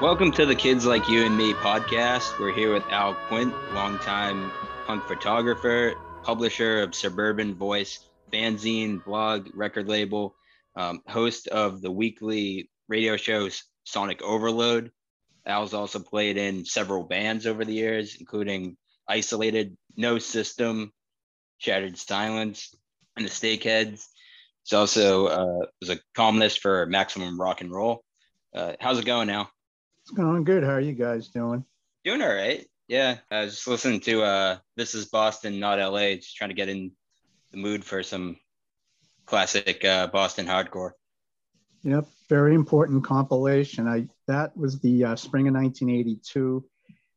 Welcome to the Kids Like You and Me podcast. We're here with Al Quint, longtime punk photographer, publisher of Suburban Voice, fanzine, blog, record label, um, host of the weekly radio shows Sonic Overload. Al's also played in several bands over the years, including Isolated, No System, Shattered Silence, and the Steakheads. He's also uh, was a columnist for Maximum Rock and Roll. Uh, how's it going now? It's going good. How are you guys doing? Doing all right. Yeah, I was just listening to uh, "This Is Boston, Not L.A." Just trying to get in the mood for some classic uh, Boston hardcore. Yep, very important compilation. I that was the uh, spring of 1982,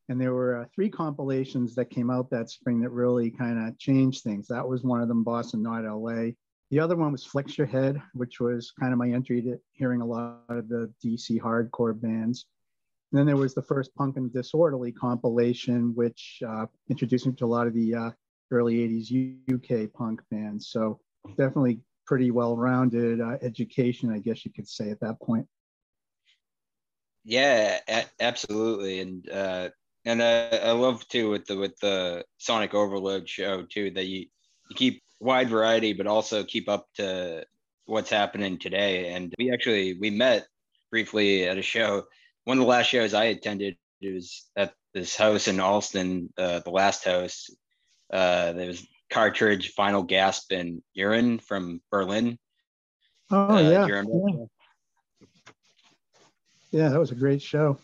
and there were uh, three compilations that came out that spring that really kind of changed things. That was one of them, Boston, Not L.A. The other one was Flex Your Head, which was kind of my entry to hearing a lot of the DC hardcore bands. And then there was the first Punk and Disorderly compilation, which uh, introduced me to a lot of the uh, early 80s UK punk bands. So definitely pretty well-rounded uh, education, I guess you could say at that point. Yeah, a- absolutely, and uh, and uh, I love too with the with the Sonic Overload show too that you you keep wide variety, but also keep up to what's happening today. And we actually we met briefly at a show one of the last shows I attended it was at this house in Allston, uh, the last house. Uh, there was Cartridge, Final Gasp, and Urine from Berlin. Oh uh, yeah. yeah. Yeah, that was a great show.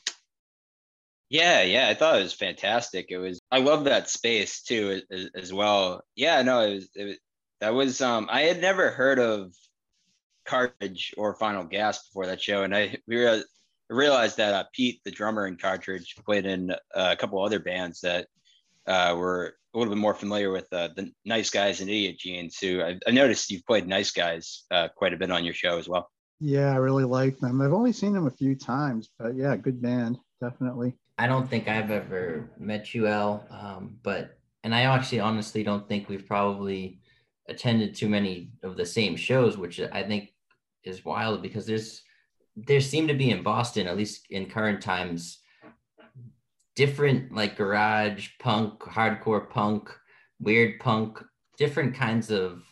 Yeah, yeah, I thought it was fantastic. It was. I love that space too, as, as well. Yeah, no, it was, it was. That was. Um, I had never heard of Cartridge or Final Gasp before that show, and I we were I realized that uh, Pete, the drummer in Cartridge, played in uh, a couple other bands that uh, were a little bit more familiar with uh, the Nice Guys and Idiot Genes. Who I, I noticed you've played Nice Guys uh, quite a bit on your show as well. Yeah, I really like them. I've only seen them a few times, but yeah, good band, definitely. I don't think I've ever met you, Al, um, but and I actually honestly don't think we've probably attended too many of the same shows, which I think is wild because there's there seem to be in Boston, at least in current times, different like garage punk, hardcore punk, weird punk, different kinds of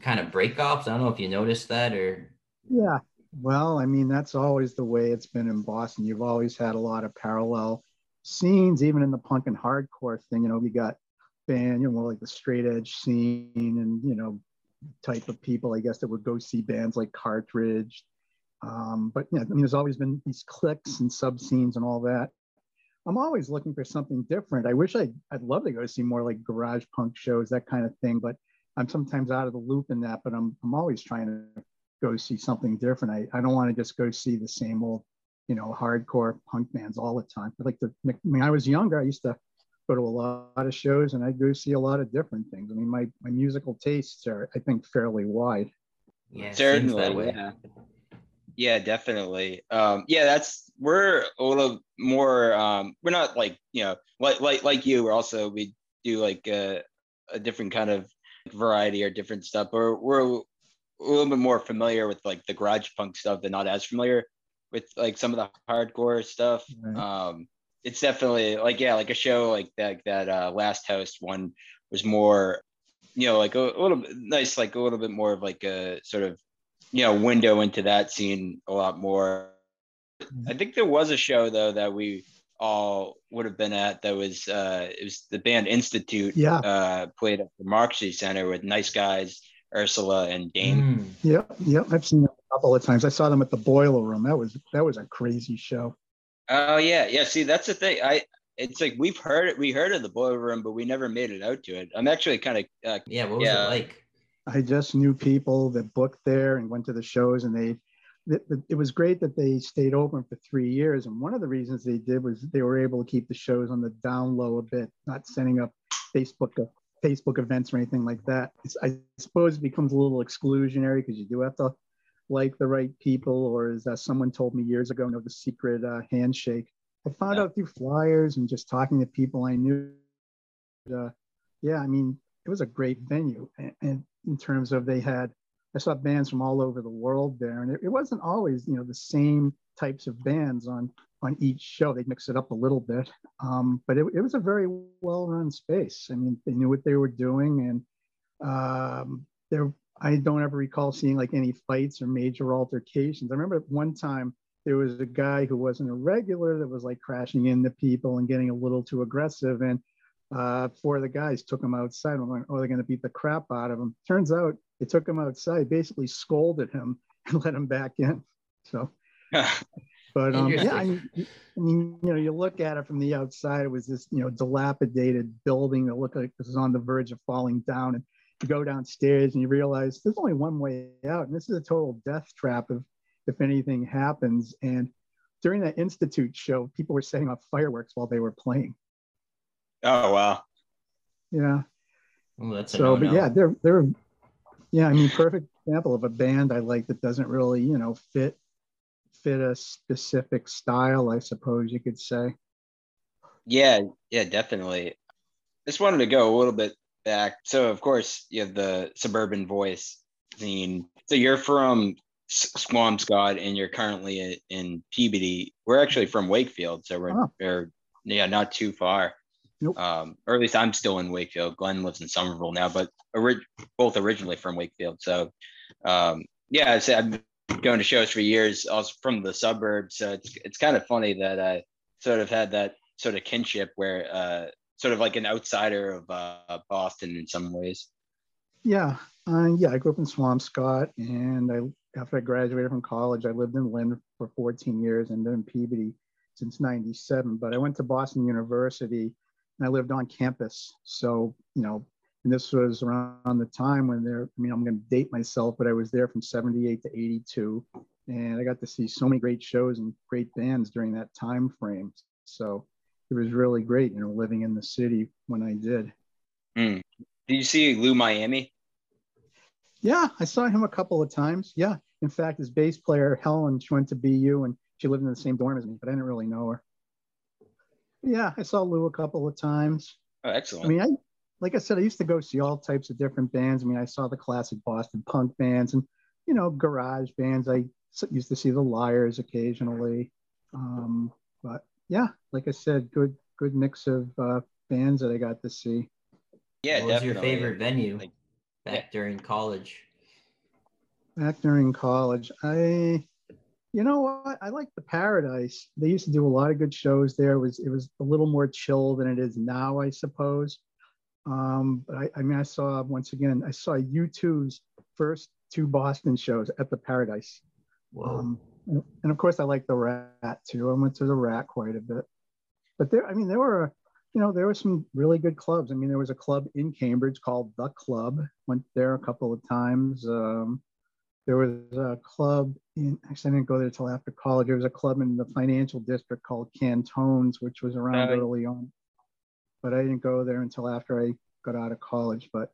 kind of breakoffs. I don't know if you noticed that or. Yeah. Well, I mean, that's always the way it's been in Boston. You've always had a lot of parallel scenes, even in the punk and hardcore thing. You know, we got band, you know, more like the straight edge scene and, you know, type of people, I guess, that would go see bands like Cartridge, um, but yeah, I mean, there's always been these clicks and sub scenes and all that. I'm always looking for something different. I wish I, I'd love to go see more like garage punk shows, that kind of thing. But I'm sometimes out of the loop in that. But I'm, I'm always trying to go see something different. I, I don't want to just go see the same old, you know, hardcore punk bands all the time. I like to, I mean, I was younger. I used to go to a lot of shows and I'd go see a lot of different things. I mean, my, my musical tastes are, I think, fairly wide. Yeah, certainly. Yeah. Yeah, definitely. Um, yeah, that's we're a little more. Um, we're not like you know, like like like you. We're also we do like a, a different kind of variety or different stuff. We're we're a little bit more familiar with like the garage punk stuff, and not as familiar with like some of the hardcore stuff. Right. Um, it's definitely like yeah, like a show like that that uh, last host one was more, you know, like a, a little bit nice, like a little bit more of like a sort of you know window into that scene a lot more. I think there was a show though that we all would have been at that was uh it was the band Institute yeah uh played at the Moxie Center with nice guys Ursula and Dane. Mm. Yep, yep. I've seen them a couple of times. I saw them at the Boiler Room. That was that was a crazy show. Oh yeah, yeah. See, that's the thing. I it's like we've heard it. We heard of the Boiler Room, but we never made it out to it. I'm actually kind of uh, yeah. What was yeah, it like? I just knew people that booked there and went to the shows, and they. It was great that they stayed open for three years, and one of the reasons they did was they were able to keep the shows on the down low a bit, not sending up Facebook Facebook events or anything like that. It's, I suppose it becomes a little exclusionary because you do have to like the right people, or as uh, someone told me years ago, know the secret uh, handshake. I found yeah. out through flyers and just talking to people I knew. Uh, yeah, I mean, it was a great venue, and, and in terms of they had I saw bands from all over the world there, and it, it wasn't always you know the same types of bands on on each show. They'd mix it up a little bit, um, but it, it, was a very well run space. I mean, they knew what they were doing, and um, there I don't ever recall seeing like any fights or major altercations. I remember one time there was a guy who wasn't a regular that was like crashing into people and getting a little too aggressive, and uh, four of the guys took him outside. I'm like, oh, they're going to beat the crap out of him. Turns out they took him outside, basically scolded him and let him back in. So, but um, yeah, I mean, I mean, you know, you look at it from the outside, it was this, you know, dilapidated building that looked like it was on the verge of falling down. And you go downstairs and you realize there's only one way out, and this is a total death trap if if anything happens. And during that institute show, people were setting off fireworks while they were playing. Oh wow. Yeah. Well, that's so, but yeah, they're they're yeah, I mean, perfect example of a band I like that doesn't really, you know, fit fit a specific style, I suppose you could say. Yeah, yeah, definitely. Just wanted to go a little bit back. So, of course, you have the suburban voice scene. So, you're from Swampscott and you're currently in Peabody. We're actually from Wakefield, so we're, oh. we're yeah, not too far. Nope. Um, or at least I'm still in Wakefield. Glenn lives in Somerville now, but ori- both originally from Wakefield. So, um, yeah, I've been going to shows for years. I was from the suburbs, so it's it's kind of funny that I sort of had that sort of kinship where, uh, sort of like an outsider of uh, Boston in some ways. Yeah, uh, yeah. I grew up in Swampscott, and I after I graduated from college, I lived in Lynn for 14 years and then in Peabody since 97. But I went to Boston University and I lived on campus. So, you know, and this was around the time when there, I mean, I'm going to date myself, but I was there from 78 to 82. And I got to see so many great shows and great bands during that time frame. So it was really great, you know, living in the city when I did. Mm. Did you see Lou Miami? Yeah, I saw him a couple of times. Yeah. In fact, his bass player, Helen, she went to BU and she lived in the same dorm as me, but I didn't really know her. Yeah, I saw Lou a couple of times. Oh, excellent. I mean, I like I said, I used to go see all types of different bands. I mean, I saw the classic Boston punk bands and you know garage bands. I used to see the Liars occasionally, um, but yeah, like I said, good good mix of uh, bands that I got to see. Yeah, what was your favorite venue like, back yeah. during college? Back during college, I you know what? I like the Paradise. They used to do a lot of good shows there. It was it was a little more chill than it is now, I suppose. Um, but I, I mean, I saw once again, I saw U2's first two Boston shows at the Paradise. Um, and, and, of course, I like the Rat too. I went to the Rat quite a bit. But there, I mean, there were, you know, there were some really good clubs. I mean, there was a club in Cambridge called The Club. Went there a couple of times. Um, there was a club in, actually, I didn't go there until after college. There was a club in the financial district called Cantone's, which was around uh, early on. But I didn't go there until after I got out of college. But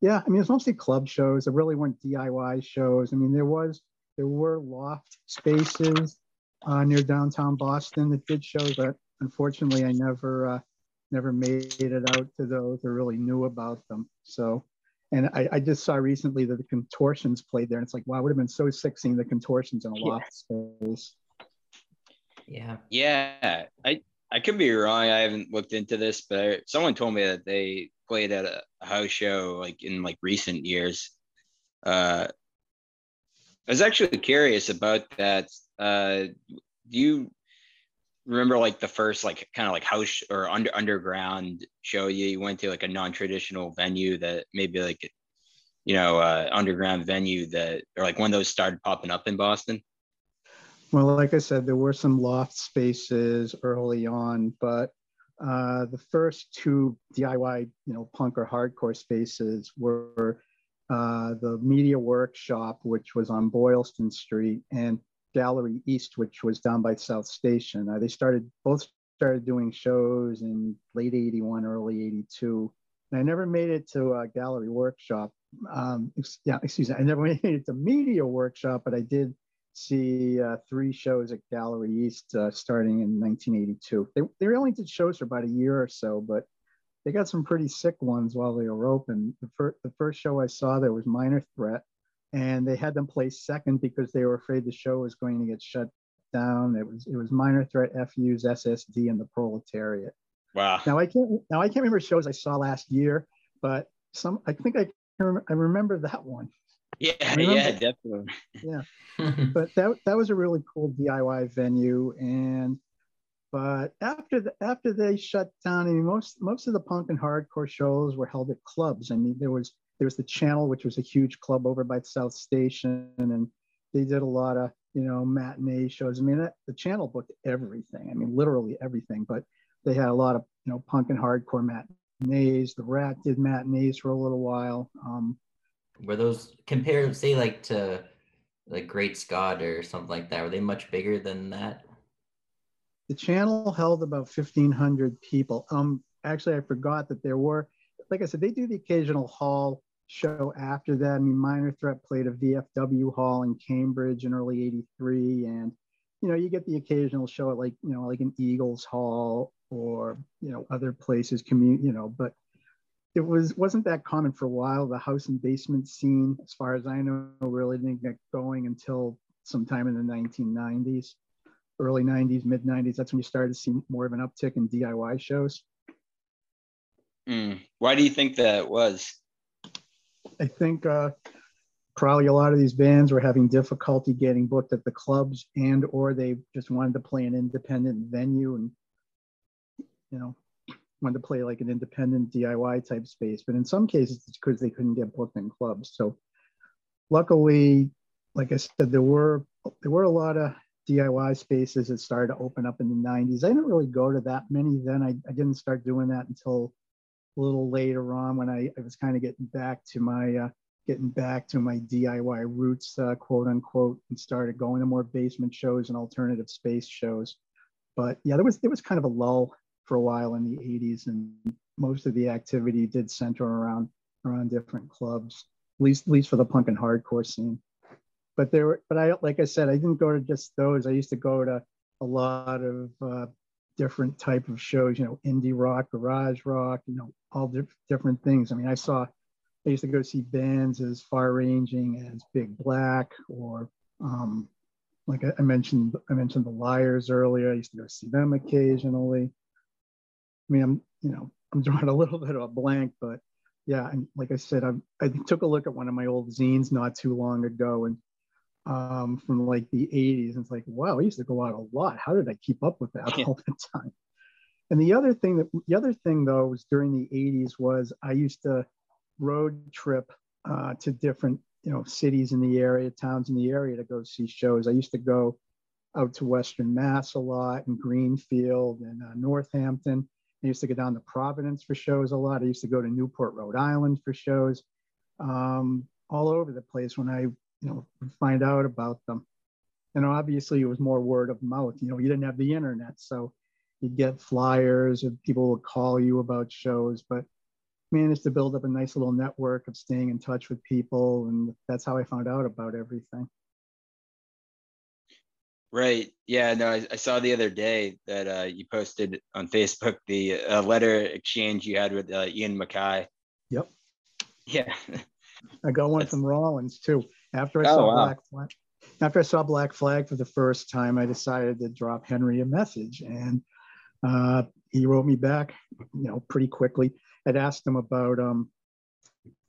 yeah, I mean, it's mostly club shows. There really weren't DIY shows. I mean, there was, there were loft spaces uh, near downtown Boston that did shows, but unfortunately, I never, uh, never made it out to those or really knew about them. So and I, I, just saw recently that the contortions played there, and it's like, wow, it would have been so sick seeing the contortions in a loft yeah. space. Yeah. Yeah. I I could be wrong. I haven't looked into this, but I, someone told me that they played at a house show like in like recent years. Uh, I was actually curious about that. Uh, do you remember like the first like kind of like house or under underground show you, you went to like a non-traditional venue that maybe like you know uh, underground venue that or like when those started popping up in boston? Well like i said there were some loft spaces early on but uh, the first two diy you know punk or hardcore spaces were uh, the media workshop which was on boylston street and Gallery East, which was down by South Station. Uh, they started both started doing shows in late 81, early 82. And I never made it to a gallery workshop. Um, yeah, excuse me. I never made it to media workshop, but I did see uh, three shows at Gallery East uh, starting in 1982. They, they only did shows for about a year or so, but they got some pretty sick ones while they were open. The, fir- the first show I saw there was Minor Threat, and they had them play second because they were afraid the show was going to get shut down. It was it was Minor Threat, FU's SSD, and the Proletariat. Wow. Now I can't now I can't remember shows I saw last year, but some I think I I remember that one. Yeah, yeah, definitely. Yeah, but that that was a really cool DIY venue, and but after the, after they shut down, I mean most most of the punk and hardcore shows were held at clubs. I mean there was there was the Channel, which was a huge club over by the South Station, and they did a lot of you know matinee shows. I mean that, the Channel booked everything. I mean literally everything, but they had a lot of you know punk and hardcore matinees. The Rat did matinees for a little while. Um, were those compared, say, like to like Great Scott or something like that? Were they much bigger than that? The channel held about fifteen hundred people. Um, actually, I forgot that there were. Like I said, they do the occasional hall show after that. I mean, Minor Threat played a VFW hall in Cambridge in early '83, and you know, you get the occasional show at like you know, like an Eagles Hall or you know, other places. Community, you know, but it was wasn't that common for a while. The house and basement scene, as far as I know, really didn't get going until sometime in the 1990s, early 90s, mid 90s. That's when you started to see more of an uptick in DIY shows. Mm. Why do you think that was? I think uh, probably a lot of these bands were having difficulty getting booked at the clubs, and or they just wanted to play an independent venue, and you know, wanted to play like an independent DIY type space. But in some cases, it's because they couldn't get booked in clubs. So luckily, like I said, there were there were a lot of DIY spaces that started to open up in the 90s. I didn't really go to that many then. I, I didn't start doing that until a little later on when I, I was kind of getting back to my uh, getting back to my DIY roots, uh, quote unquote, and started going to more basement shows and alternative space shows. But yeah, there was there was kind of a lull for a while in the 80s, and most of the activity did center around around different clubs, at least at least for the punk and hardcore scene. But there were, but I like I said, I didn't go to just those. I used to go to a lot of uh, different type of shows, you know, indie rock, garage rock, you know, all di- different things. I mean, I saw, I used to go see bands as far ranging as Big Black or um, like I, mentioned, I mentioned the Liars earlier. I used to go see them occasionally. I mean, I'm, you know, I'm drawing a little bit of a blank, but yeah, and like I said, I, I took a look at one of my old zines not too long ago, and um, from like the 80s, and it's like, wow, I used to go out a lot. How did I keep up with that all the time? And the other thing that the other thing though was during the 80s was I used to road trip uh, to different you know cities in the area, towns in the area to go see shows. I used to go out to Western Mass a lot, and Greenfield and uh, Northampton. I used to go down to Providence for shows a lot. I used to go to Newport, Rhode Island for shows, um, all over the place when I, you know, find out about them. And obviously, it was more word of mouth. You know, you didn't have the internet, so you'd get flyers, and people would call you about shows. But managed to build up a nice little network of staying in touch with people, and that's how I found out about everything. Right. Yeah. No, I, I, saw the other day that uh, you posted on Facebook the uh, letter exchange you had with uh, Ian MacKaye. Yep. Yeah. I got one That's... from Rollins too. After I oh, saw wow. Black Flag, after I saw Black Flag for the first time, I decided to drop Henry a message, and uh, he wrote me back, you know, pretty quickly. I'd asked him about um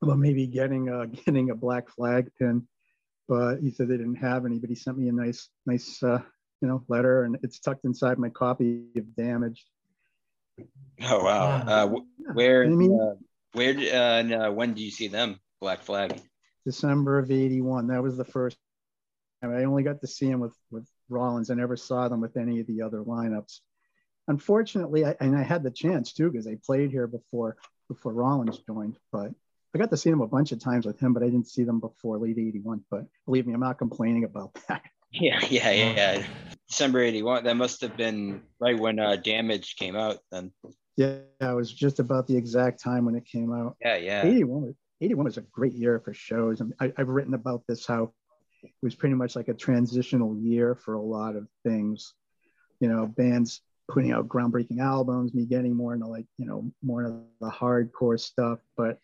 about maybe getting a getting a Black Flag pin but he said they didn't have any. But he sent me a nice, nice, uh, you know, letter, and it's tucked inside my copy of Damaged. Oh wow! Uh, where, I mean, uh, where, uh, and, uh, when do you see them? Black Flag. December of '81. That was the first. I, mean, I only got to see them with with Rollins. I never saw them with any of the other lineups. Unfortunately, I, and I had the chance too because they played here before before Rollins joined, but I got to see them a bunch of times with him, but I didn't see them before late 81. But believe me, I'm not complaining about that. Yeah, yeah, yeah. December 81. That must have been right when uh, Damage came out then. Yeah, it was just about the exact time when it came out. Yeah, yeah. 81, 81 was a great year for shows. Mean, I, I've written about this how it was pretty much like a transitional year for a lot of things. You know, bands putting out groundbreaking albums, me getting more into like, you know, more of the hardcore stuff. But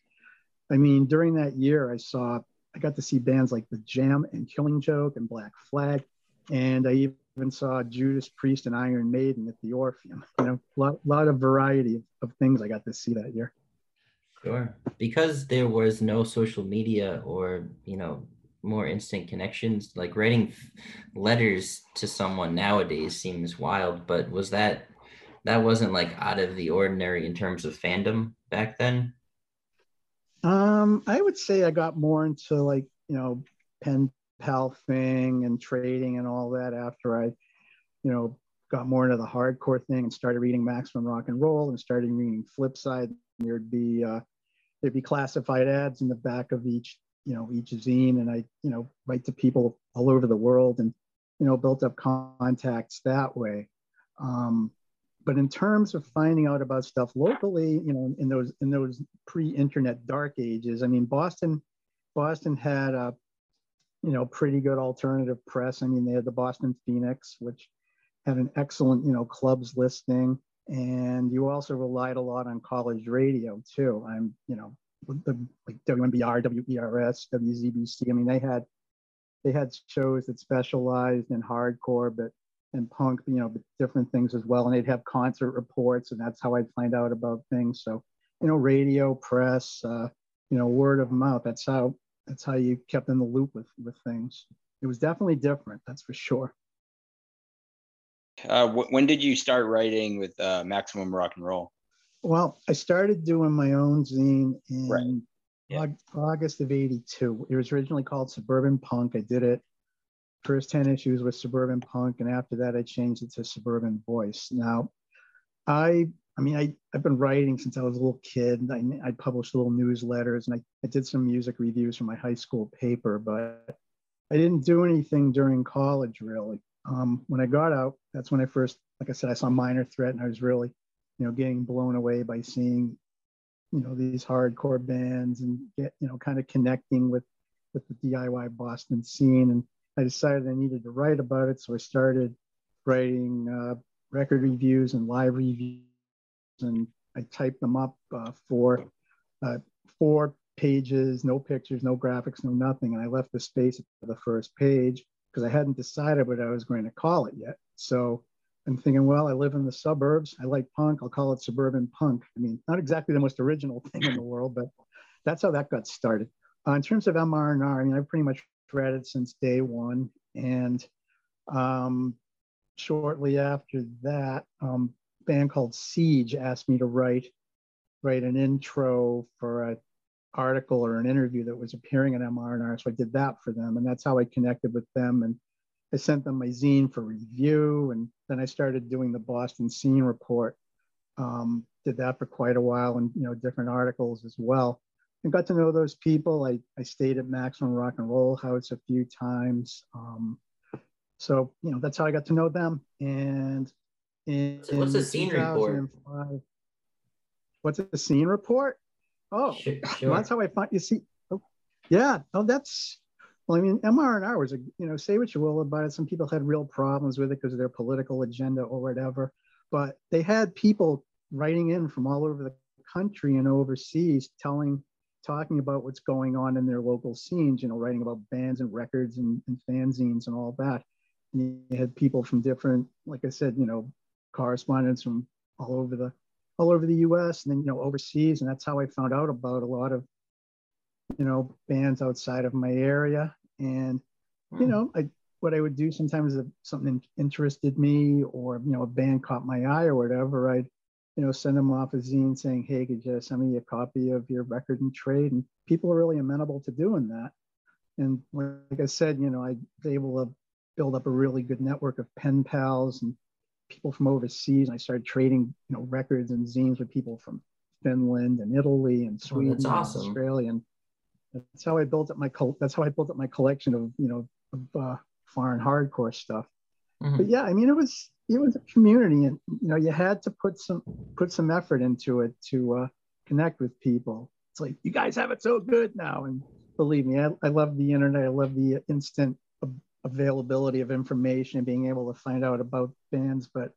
I mean, during that year, I saw I got to see bands like The Jam and Killing Joke and Black Flag, and I even saw Judas Priest and Iron Maiden at the Orpheum. You know, a lot, lot of variety of things I got to see that year. Sure. Because there was no social media or, you know, more instant connections, like writing letters to someone nowadays seems wild, but was that that wasn't like out of the ordinary in terms of fandom back then? Um, I would say I got more into like, you know, pen pal thing and trading and all that after I, you know, got more into the hardcore thing and started reading Maximum Rock and Roll and started reading Flipside. There'd be uh, there'd be classified ads in the back of each you know each zine, and I you know write to people all over the world and you know built up contacts that way. Um, but in terms of finding out about stuff locally, you know, in those in those pre-internet dark ages, I mean, Boston Boston had a you know pretty good alternative press. I mean, they had the Boston Phoenix, which had an excellent you know clubs listing and you also relied a lot on college radio too. I'm, you know, the like WMBR, WERS, WZBC. I mean, they had they had shows that specialized in hardcore, but and punk, you know, different things as well. And they'd have concert reports, and that's how I'd find out about things. So, you know, radio, press, uh, you know, word of mouth. That's how that's how you kept in the loop with with things. It was definitely different, that's for sure. Uh, wh- when did you start writing with uh, Maximum Rock and Roll? Well, I started doing my own zine in Right. Yeah. August of 82. It was originally called Suburban Punk. I did it. First 10 issues with Suburban Punk, and after that, I changed it to Suburban Voice. Now, I I mean, I, I've been writing since I was a little kid. I, I published little newsletters and I, I did some music reviews for my high school paper, but I didn't do anything during college really. Um, when I got out, that's when I first, like I said, I saw Minor Threat and I was really, you know, getting blown away by seeing, you know, these hardcore bands and get, you know, kind of connecting with, with the DIY Boston scene. And I decided I needed to write about it. So I started writing uh, record reviews and live reviews and I typed them up uh, for uh, four pages, no pictures, no graphics, no nothing. And I left the space for the first page because I hadn't decided what I was going to call it yet. So I'm thinking, well, I live in the suburbs. I like punk. I'll call it suburban punk. I mean, not exactly the most original thing in the world, but that's how that got started. Uh, in terms of MRNR, I mean, I've pretty much read it since day one. And um, shortly after that, um, band called Siege asked me to write write an intro for an article or an interview that was appearing in MRNR. So I did that for them, and that's how I connected with them. And I sent them my zine for review, and then I started doing the Boston Scene Report. Um, did that for quite a while, and you know different articles as well. And got to know those people. I, I stayed at Maximum Rock and Roll House a few times. Um, so you know that's how I got to know them. And in, what's a scene report? What's a scene report? Oh, Sure, that's how I find you see. Oh, yeah, oh, that's well. I mean, MRNR was a you know say what you will about it. Some people had real problems with it because of their political agenda or whatever, but they had people writing in from all over the country and overseas telling talking about what's going on in their local scenes you know writing about bands and records and, and fanzines and all that and you had people from different like i said you know correspondents from all over the all over the us and then you know overseas. And that's how i found out about a lot of you know bands outside of my area. And you Hmm. know i what i would do sometimes if something interested me or you know a band caught my eye or whatever i'd you know send them off a zine saying hey could you send me a copy of your record and trade? And people are really amenable to doing that. And like i said you know i was able to build up a really good network of pen pals and people from overseas and i started trading you know records and zines with people from finland and italy and sweden and awesome. australia. And that's how i built up my col- that's how i built up my collection of you know of uh, foreign hardcore stuff. Mhm. but yeah i mean it was it was a community and you know you had to put some put some effort into it to uh, connect with people. It's like you guys have it so good now. And believe me i, I love the internet. I love the instant availability of information and being able to find out about bands but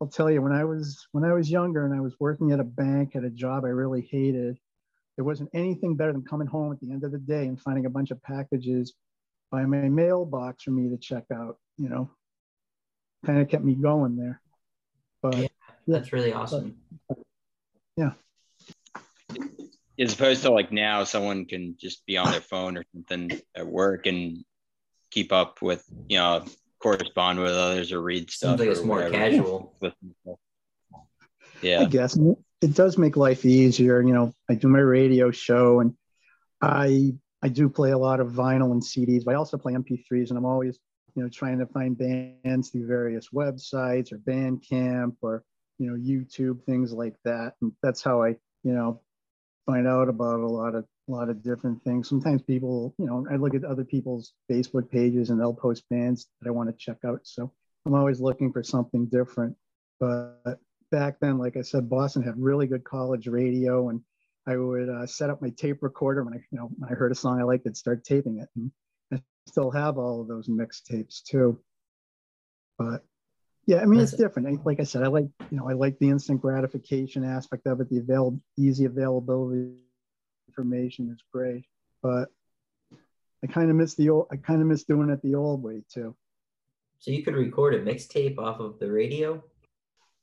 i'll tell you when i was when i was younger and i was working at a bank at a job i really hated there wasn't anything better than coming home at the end of the day and finding a bunch of packages by my mailbox for me to check out. You know, kind of kept me going there. But yeah, that's really awesome. But, yeah. As opposed to like now, someone can just be on their phone or something at work and keep up with, you know, correspond with others or read stuff. Seems like it's more casual. Yeah. I guess it does make life easier. You know, I do my radio show and I I do play a lot of vinyl and CDs, but I also play MP3s and I'm always, you know, trying to find bands through various websites or Bandcamp or, you know, YouTube, things like that. And that's how I, you know, find out about a lot of a lot of different things. Sometimes people, you know, I look at other people's Facebook pages and they'll post bands that I want to check out. So I'm always looking for something different. But back then, like I said, Boston had really good college radio, and I would uh, set up my tape recorder when I, you know, when I heard a song I liked, I'd start taping it. And I still have all of those mixtapes too. But yeah, I mean, it's different. Like I said, I like, you know, I like the instant gratification aspect of it. The avail- easy availability information is great, but I kind of miss the old. I kind of miss doing it the old way too. So you could record a mixtape off of the radio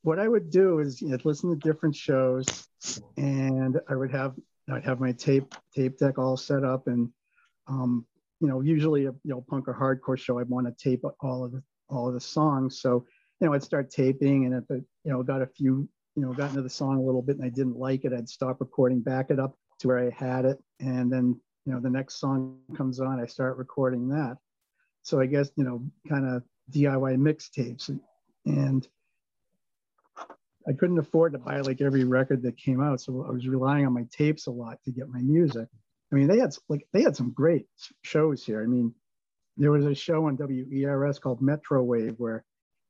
what I would do is you know, listen to different shows, and I would have I'd have my tape tape deck all set up, and um, you know usually a you know punk or hardcore show I'd want to tape all of the all of the songs. So you know I'd start taping, and if it you know got a few you know got into the song a little bit and I didn't like it, I'd stop recording, back it up to where I had it, and then you know the next song comes on, I start recording that. So I guess you know kind of DIY mixtapes and I couldn't afford to buy like every record that came out, so I was relying on my tapes a lot to get my music. I mean, they had like they had some great shows here. I mean, there was a show on WERS called Metro Wave where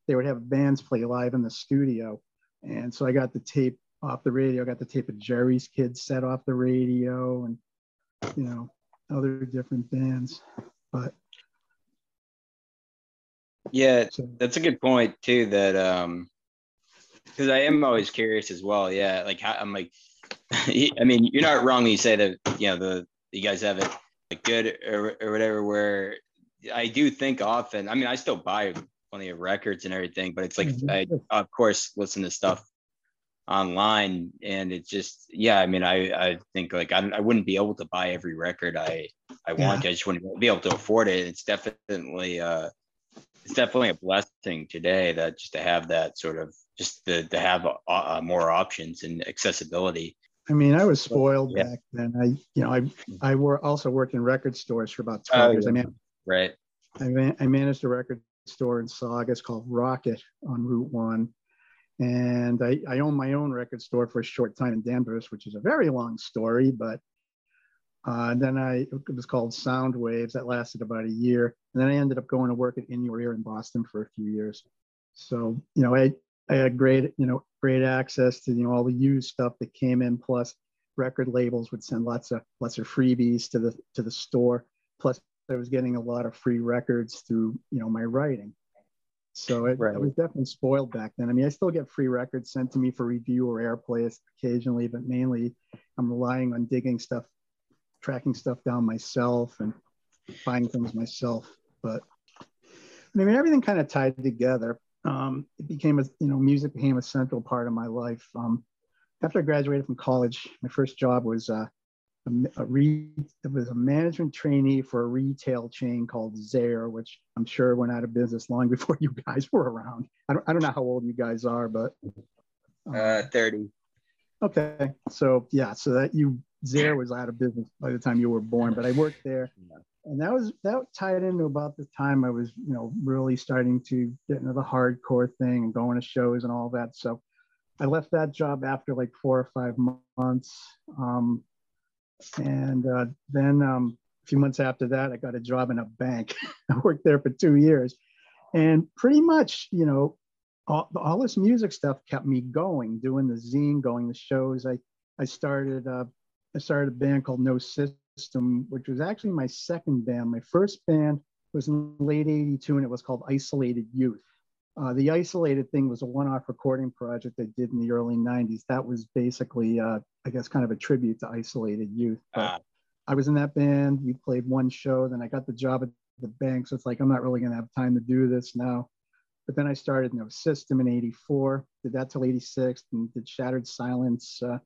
they would have bands play live in the studio, and so I got the tape off the radio. I got the tape of Jerry's Kids set off the radio, and you know other different bands. But yeah, so, that's a good point too. That um, because I am always curious as well. Yeah, like how, I'm like, I mean, you're not wrong when you say that. You know, the you guys have it like good or, or whatever. Where I do think often. I mean, I still buy plenty of records and everything, but it's like mm-hmm. I of course listen to stuff online, and it's just yeah. I mean, I I think like I, I wouldn't be able to buy every record I I yeah. want. I just wouldn't be able to afford it. It's definitely uh, it's definitely a blessing today that just to have that sort of just to, to have uh, uh, more options and accessibility. I mean, I was spoiled yeah. back then. I, you know, I I were also worked in record stores for about 12 oh, years. I mean, right. I, man, I managed a record store in Saugus called Rocket on Route One, and I, I owned my own record store for a short time in Danvers, which is a very long story. But uh, then I it was called Sound Waves that lasted about a year, and then I ended up going to work at In Your Ear in Boston for a few years. So you know, I I had great, you know, great access to you know all the used stuff that came in. Plus, record labels would send lots of lots of freebies to the to the store. Plus, I was getting a lot of free records through you know my writing. So it, right. I was definitely spoiled back then. I mean, I still get free records sent to me for review or airplay occasionally, but mainly I'm relying on digging stuff, tracking stuff down myself, and finding things myself. But I mean, everything kind of tied together um, it became a you know music became a central part of my life. Um, after I graduated from college, my first job was uh, a, re, it was a management trainee for a retail chain called Zayre, which I'm sure went out of business long before you guys were around. I don't, I don't know how old you guys are, but um, uh, 30. Okay, so yeah, so that you Zayre was out of business by the time you were born, but I worked there and that was that tied into about the time I was, you know, really starting to get into the hardcore thing and going to shows and all that. So I left that job after like four or five months. Um, and uh, then um, a few months after that, I got a job in a bank. I worked there for two years. And pretty much, you know, all, all this music stuff kept me going, doing the zine, going the shows. I, I started, uh, I started a band called No System which was actually my second band. My first band was in late 82 and it was called Isolated Youth. Uh, the isolated thing was a one-off recording project I did in the early '90s. That was basically, uh, I guess, kind of a tribute to isolated youth. But uh, I was in that band. We played one show, then I got the job at the bank. So it's like I'm not really going to have time to do this now. But then I started No System in '84. Did that till '86, and did Shattered Silence uh,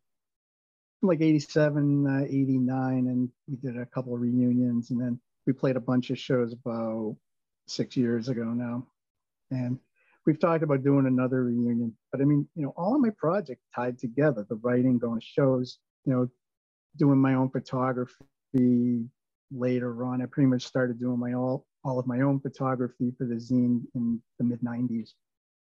like 87, uh, 89, and we did a couple of reunions, and then we played a bunch of shows about six years ago now. And we've talked about doing another reunion, but I mean, you know, all of my projects tied together, the writing, going to shows, you know, doing my own photography later on. I pretty much started doing my all, all of my own photography for the zine in the mid 90s.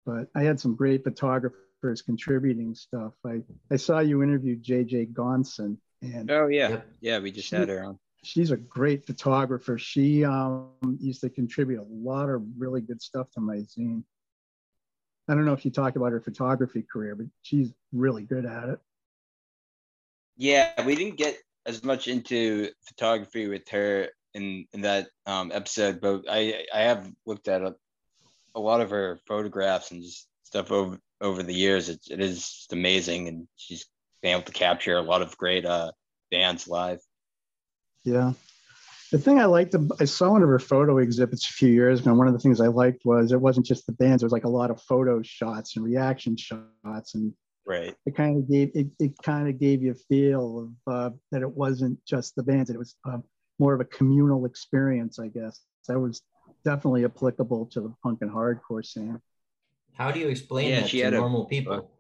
But I had some great photographers contributing stuff. I, I saw you interview JJ Gonson. And oh yeah, yeah, we just she, had her on she's a great photographer. She um, used to contribute a lot of really good stuff to my zine. I don't know if you talked about her photography career, but she's really good at it. Yeah, we didn't get as much into photography with her in in that um, episode, but I I have looked at a, a lot of her photographs and just stuff over over the years. It, it is just amazing, and she's been able to capture a lot of great uh, bands live. Yeah. The thing I liked, I saw one of her photo exhibits a few years ago. And one of the things I liked was it wasn't just the bands; it was like a lot of photo shots and reaction shots, and right. It kind of gave it, it kind of gave you a feel of uh, that it wasn't just the bands; it was uh, more of a communal experience, I guess. That was definitely applicable to the punk and hardcore scene. How do you explain yeah, that to normal a, people?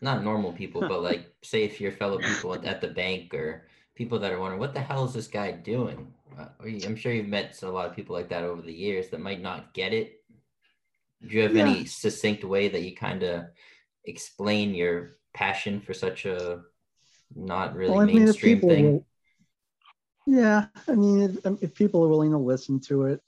Not normal people, but like say if your fellow people at, at the bank or people that are wondering what the hell is this guy doing? Uh, i'm sure you've met a lot of people like that over the years that might not get it. Do you have yeah. any succinct way that you kind of explain your passion for such a not really well, mainstream mean, thing? will, yeah i mean if, um, if, people are willing to listen to it.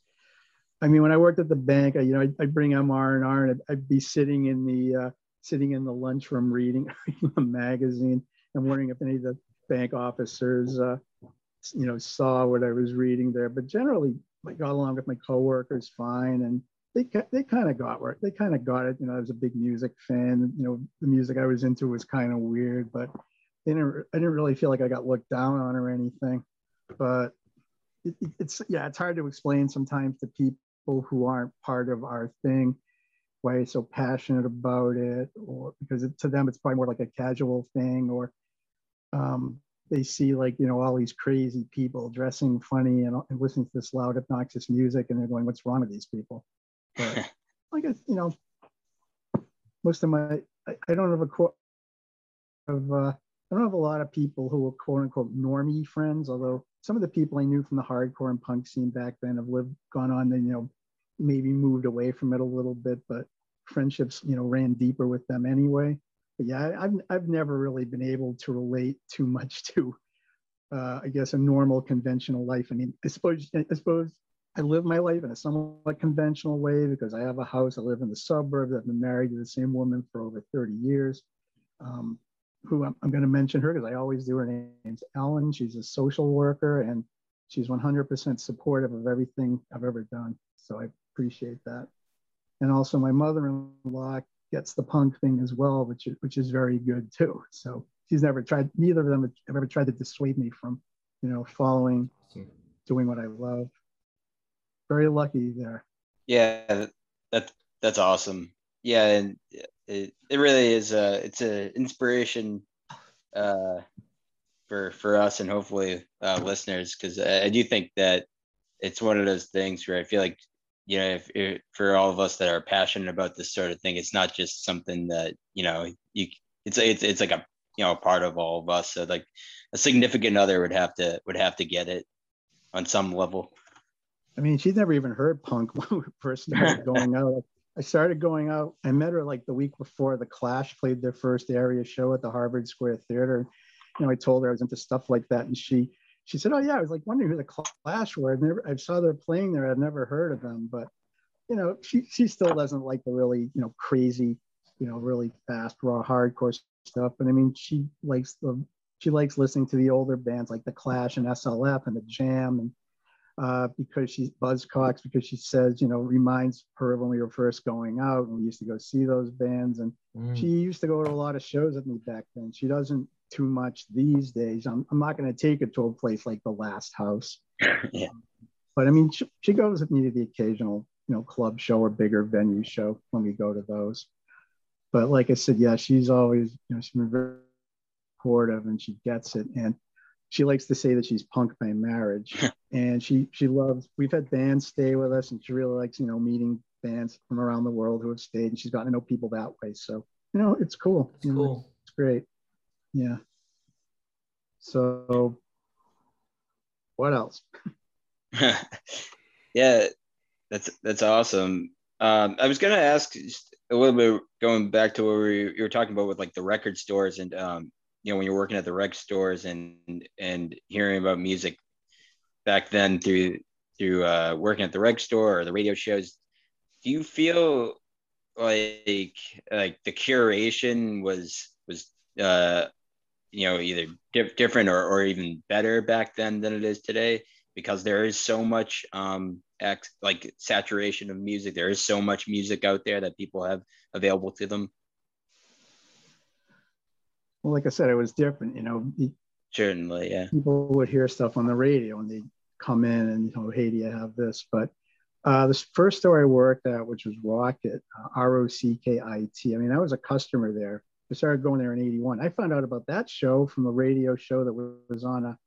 I mean when i worked at the bank I, you know i'd, I'd bring mr and r and I'd, I'd, be sitting in the uh, sitting in the lunchroom reading a magazine and wondering if any of the bank officers, uh, you know, saw what I was reading there. But generally, I got along with my coworkers fine, and they they kind of got work. They kind of got it. You know, I was a big music fan. You know, the music I was into was kind of weird, but they didn't. I didn't really feel like I got looked down on or anything. But it, it's yeah, it's hard to explain sometimes to people who aren't part of our thing why you're so passionate about it, or because it, to them it's probably more like a casual thing, or um, they see like you know all these crazy people dressing funny and, and, listening to this loud obnoxious music and they're going what's wrong with these people? But i guess you know most of my i, I don't have a quote of uh, i don't have a lot of people who are quote unquote normie friends although some of the people i knew from the hardcore and punk scene back then have lived gone on and you know maybe moved away from it a little bit but friendships you know ran deeper with them anyway yeah, I've, I've never really been able to relate too much to, uh, I guess, a normal conventional life. I mean, I suppose, I suppose I live my life in a somewhat conventional way because I have a house. I live in the suburbs. I've been married to the same woman for over 30 years. Um, who I'm, I'm going to mention her because I always do. Her name's Ellen. She's a social worker and she's 100% supportive of everything I've ever done. So I appreciate that. And also my mother-in-law gets the punk thing as well, which is, which is very good too. So she's never tried, neither of them have ever tried to dissuade me from, you know, following, doing what I love. Very lucky there. Yeah, that that's awesome. Yeah, and it, it really is a it's an inspiration uh, for for us and hopefully uh, listeners because I, I do think that it's one of those things where I feel like you know, if, if, for all of us that are passionate about this sort of thing, it's not just something that you know you it's it's it's like a you know part of all of us. So like a significant other would have to would have to get it on some level. I mean, she's never even heard punk when we first started going out. I started going out. I met her like the week before the Clash played their first area show at the Harvard Square Theater. You know, I told her I was into stuff like that, and she she said, "Oh yeah, I was like wondering who the Clash were. I never, I saw they're playing there. I've never heard of them, but you know, she she still doesn't like the really you know crazy, you know, really fast raw hardcore stuff. But I mean, she likes the she likes listening to the older bands like the Clash and SLF and the Jam and uh, because she's Buzzcocks because she says, you know, reminds her of when we were first going out and we used to go see those bands. And mm. she used to go to a lot of shows with me back then. She doesn't too much these days. I'm, I'm not going to take her to a place like the Last House. yeah. But I mean, she, she goes with me to the occasional, you know, club show or bigger venue show when we go to those. But like I said, yeah, she's always, you know, she's been very supportive and she gets it. And she likes to say that she's punk by marriage and she she loves we've had bands stay with us and she really likes you know meeting bands from around the world who have stayed and she's gotten to know people that way so you know it's cool it's cool it's great yeah. So what else? Yeah that's that's awesome. Um, i was to ask a little bit going back to what we, you were talking about with like the record stores and um, you know when you're working at the rec stores and and hearing about music back then through through uh, working at the rec store or the radio shows do you feel like like the curation was was uh you know either diff- different or, or even better back then than it is today because there is so much um ex- like saturation of music there is so much music out there that people have available to them well, like I said, it was different. You know, certainly, yeah. People would hear stuff on the radio and they'd come in and you know, hey, do you have this? But uh, this first store I worked at, which was Rockit, uh, R O C K I T. I mean, I was a customer there. I started going there in '81. I found out about that show from a radio show that was on a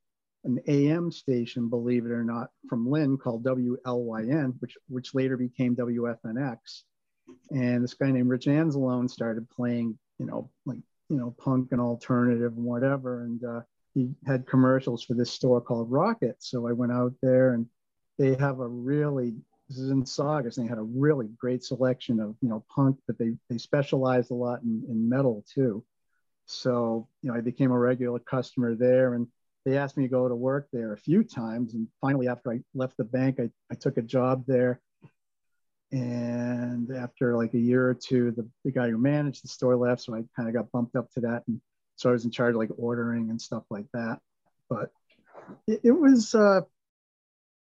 an AM station, believe it or not, from Lynn called WLYN, which which later became WFNX. And this guy named Rich Anzalone started playing, you know, like you know, punk and alternative and whatever. And uh, he had commercials for this store called Rockit. So I went out there and they have a really, this is in Saugus, and they had a really great selection of, you know, punk, but they, they specialized a lot in, in metal too. So, you know, I became a regular customer there and they asked me to go to work there a few times. And finally, after I left the bank, I, I took a job there and after like a year or two, the, the guy who managed the store left. So I kind of got bumped up to that. And so I was in charge of like ordering and stuff like that. But it, it was, uh,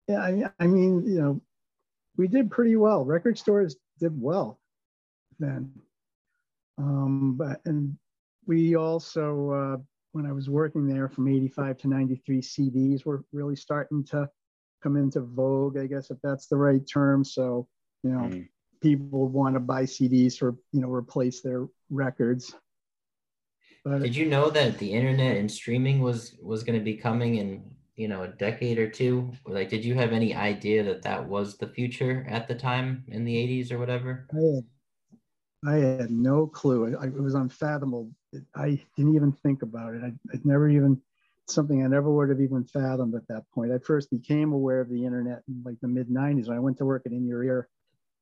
yeah, I, I mean, you know, we did pretty well. Record stores did well then. Um, but, and we also, uh, when I was working there from 85 to 93, CDs were really starting to come into vogue, I guess, if that's the right term. So you know, mm. people want to buy CDs or you know replace their records. But, Did you know that the internet and streaming was was going to be coming in you know a decade or two? Like, did you have any idea that that was the future at the time in the '80s or whatever? I had, I had no clue. I, it was unfathomable. I didn't even think about it. I, I'd never even something I never would have even fathomed at that point. I first became aware of the internet in like the mid 90s when I went to work at In Your Ear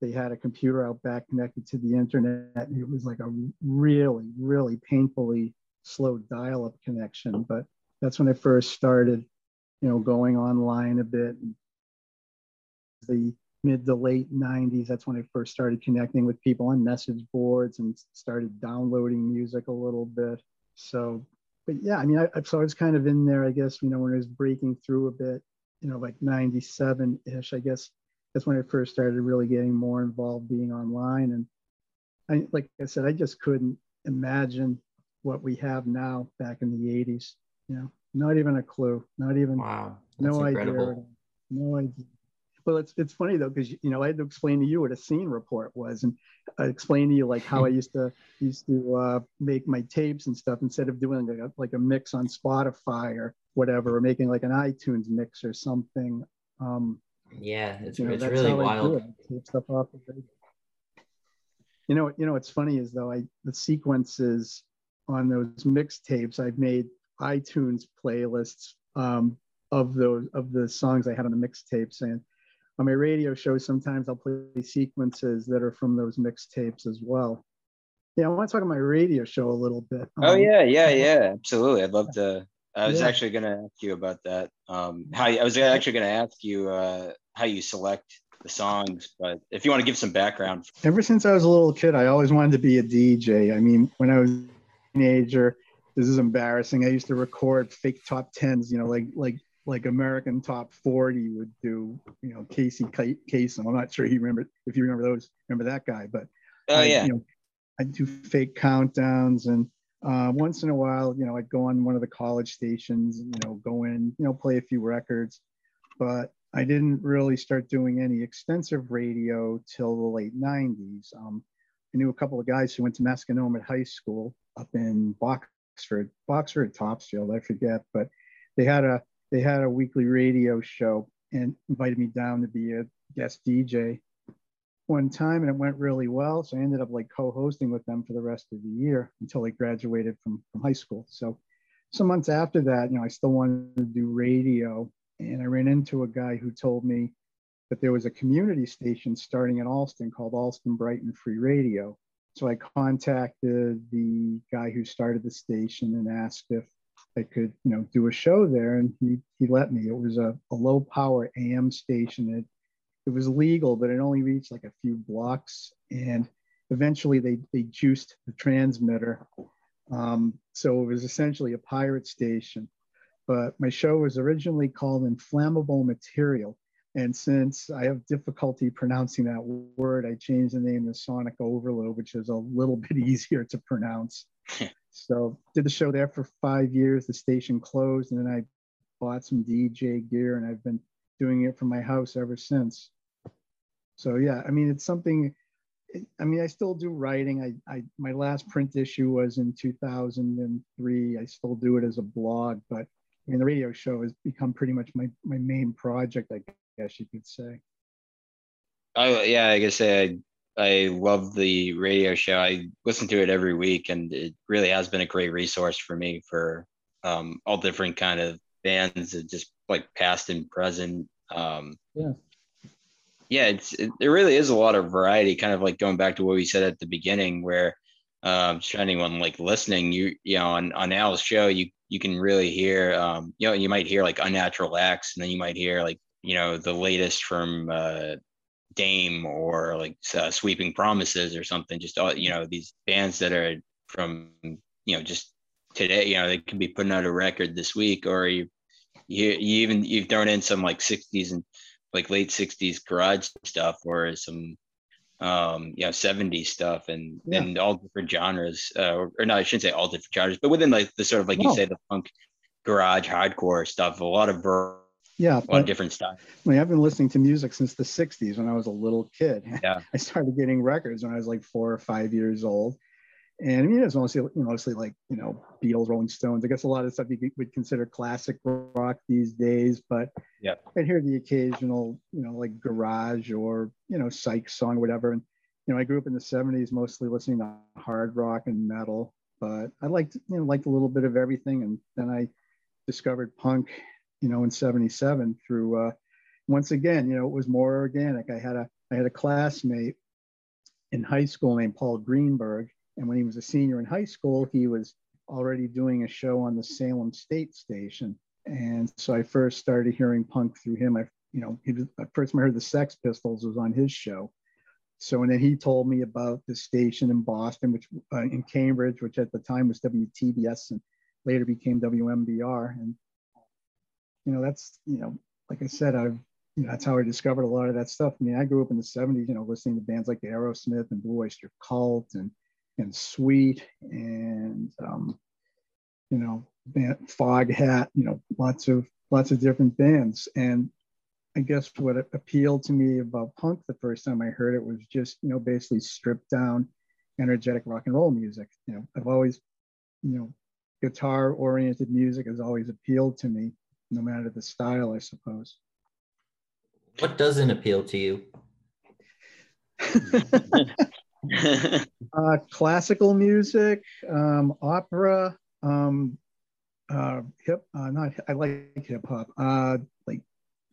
they had a computer out back connected to the internet. It was like a really, really painfully slow dial-up connection. But that's when I first started, you know, going online a bit. The mid to late 90s, that's when I first started connecting with people on message boards and started downloading music a little bit. So, but yeah, I mean, I, so I was kind of in there, I guess, you know, when I was breaking through a bit, you know, like 97 ish, I guess that's when I first started really getting more involved being online. And I, like I said, I just couldn't imagine what we have now back in the 80s. You know, not even a clue, not even, wow, no incredible. idea, no idea. Well, it's, it's funny though, because, you know, I had to explain to you what a scene report was and I explained to you like how I used to used to uh, make my tapes and stuff instead of doing like a, like a mix on Spotify or whatever, or making like an iTunes mix or something. Um, yeah, it's, you know, it's really wild. Take stuff off of You know, you know what's funny is though I the sequences on those mixtapes I've made iTunes playlists um, of those of the songs I had on the mixtapes and on my radio show sometimes I'll play sequences that are from those mixtapes as well. Yeah, I want to talk about my radio show a little bit. Oh um, yeah, yeah, yeah, absolutely. I'd love to I was yeah. actually going to ask you about that. Um, how I was actually going to ask you uh, how you select the songs, but if you want to give some background. Ever since I was a little kid, I always wanted to be a DJ. I mean, when I was a teenager, this is embarrassing. I used to record fake top tens, you know, like like like American Top 40 would do, you know, Casey Kasem. I'm not sure you remember if you remember those, remember that guy, but oh I, yeah, you know, I do fake countdowns and uh, once in a while, you know, I'd go on one of the college stations, you know, go in, you know, play a few records, but I didn't really start doing any extensive radio till the late 90s. Um, I knew a couple of guys who went to Masconomet High School up in Boxford, Boxford, Topsfield, I forget, but they had a they had a weekly radio show and invited me down to be a guest DJ one time, and it went really well. So I ended up like co-hosting with them for the rest of the year until I graduated from from high school. So some months after that, you know, I still wanted to do radio, and I ran into a guy who told me that there was a community station starting in Allston called Allston Brighton Free Radio. So I contacted the guy who started the station and asked if I could, you know, do a show there, and he he let me. It was a, a low power AM station. It it was legal, but it only reached like a few blocks, and eventually they they juiced the transmitter. Um, so it was essentially a pirate station. But my show was originally called Inflammable Material, and since I have difficulty pronouncing that word, I changed the name to Sonic Overload, which is a little bit easier to pronounce. so did the show there for five years. The station closed, and then I bought some DJ gear, and I've been doing it from my house ever since. So yeah, I mean, it's something. I mean, I still do writing. I, I my last print issue was in 2003. I still do it as a blog, but I mean, the radio show has become pretty much my my main project. I guess you could say. Oh yeah, I guess I I love the radio show. I listen to it every week, and it really has been a great resource for me for um, all different kind of bands, just like past and present. Um, yeah, yeah, it's it, there really is a lot of variety. Kind of like going back to what we said at the beginning, where um, to anyone like listening, you you know on on Al's show, you you can really hear um, you know you might hear like unnatural acts, and then you might hear like you know the latest from uh, Dame or like uh, Sweeping Promises or something. Just all you know these bands that are from you know just today. You know they could be putting out a record this week, or you you, you even you've thrown in some like 60s and like late 60s garage stuff or some um you know 70s stuff and yeah. and all different genres uh, or, or, no i shouldn't say all different genres but within like the sort of like no. you say the punk garage hardcore stuff a lot of yeah, a lot of different stuff. I mean, I've been listening to music since the '60s when I was a little kid. Yeah, I started getting records when I was like four or five years old, and I mean, it's mostly you know, mostly like you know, Beatles, Rolling Stones. I guess a lot of stuff you would consider classic rock these days, but yeah, I'd hear the occasional, you know, like garage or you know, psych song, or whatever. And you know, I grew up in the '70s, mostly listening to hard rock and metal, but I liked you know, liked a little bit of everything, and then I discovered punk you know, in 77 through, uh, once again, you know, it was more organic. I had a, I had a classmate in high school named Paul Greenberg. And when he was a senior in high school, he was already doing a show on the Salem State Station. And so I first started hearing punk through him. I, you know, he was, first I heard the Sex Pistols was on his show. So, and then he told me about the station in Boston, which uh, in Cambridge, which at the time was WTBS and later became WMBR. And you know, that's, you know, like I said, I've, you know, that's how I discovered a lot of that stuff. I mean, I grew up in the 70s, you know, listening to bands like Aerosmith and Blue Oyster Cult and, and Sweet and, um, you know, band, Foghat, you know, lots of, lots of different bands. And I guess what appealed to me about punk the first time I heard it was just, you know, basically stripped down, energetic rock and roll music. You know, I've always, you know, guitar oriented music has always appealed to me no matter the style, I suppose. What doesn't appeal to you? uh, classical music, um, opera, um, uh, hip. Uh, not I like hip hop. Uh, like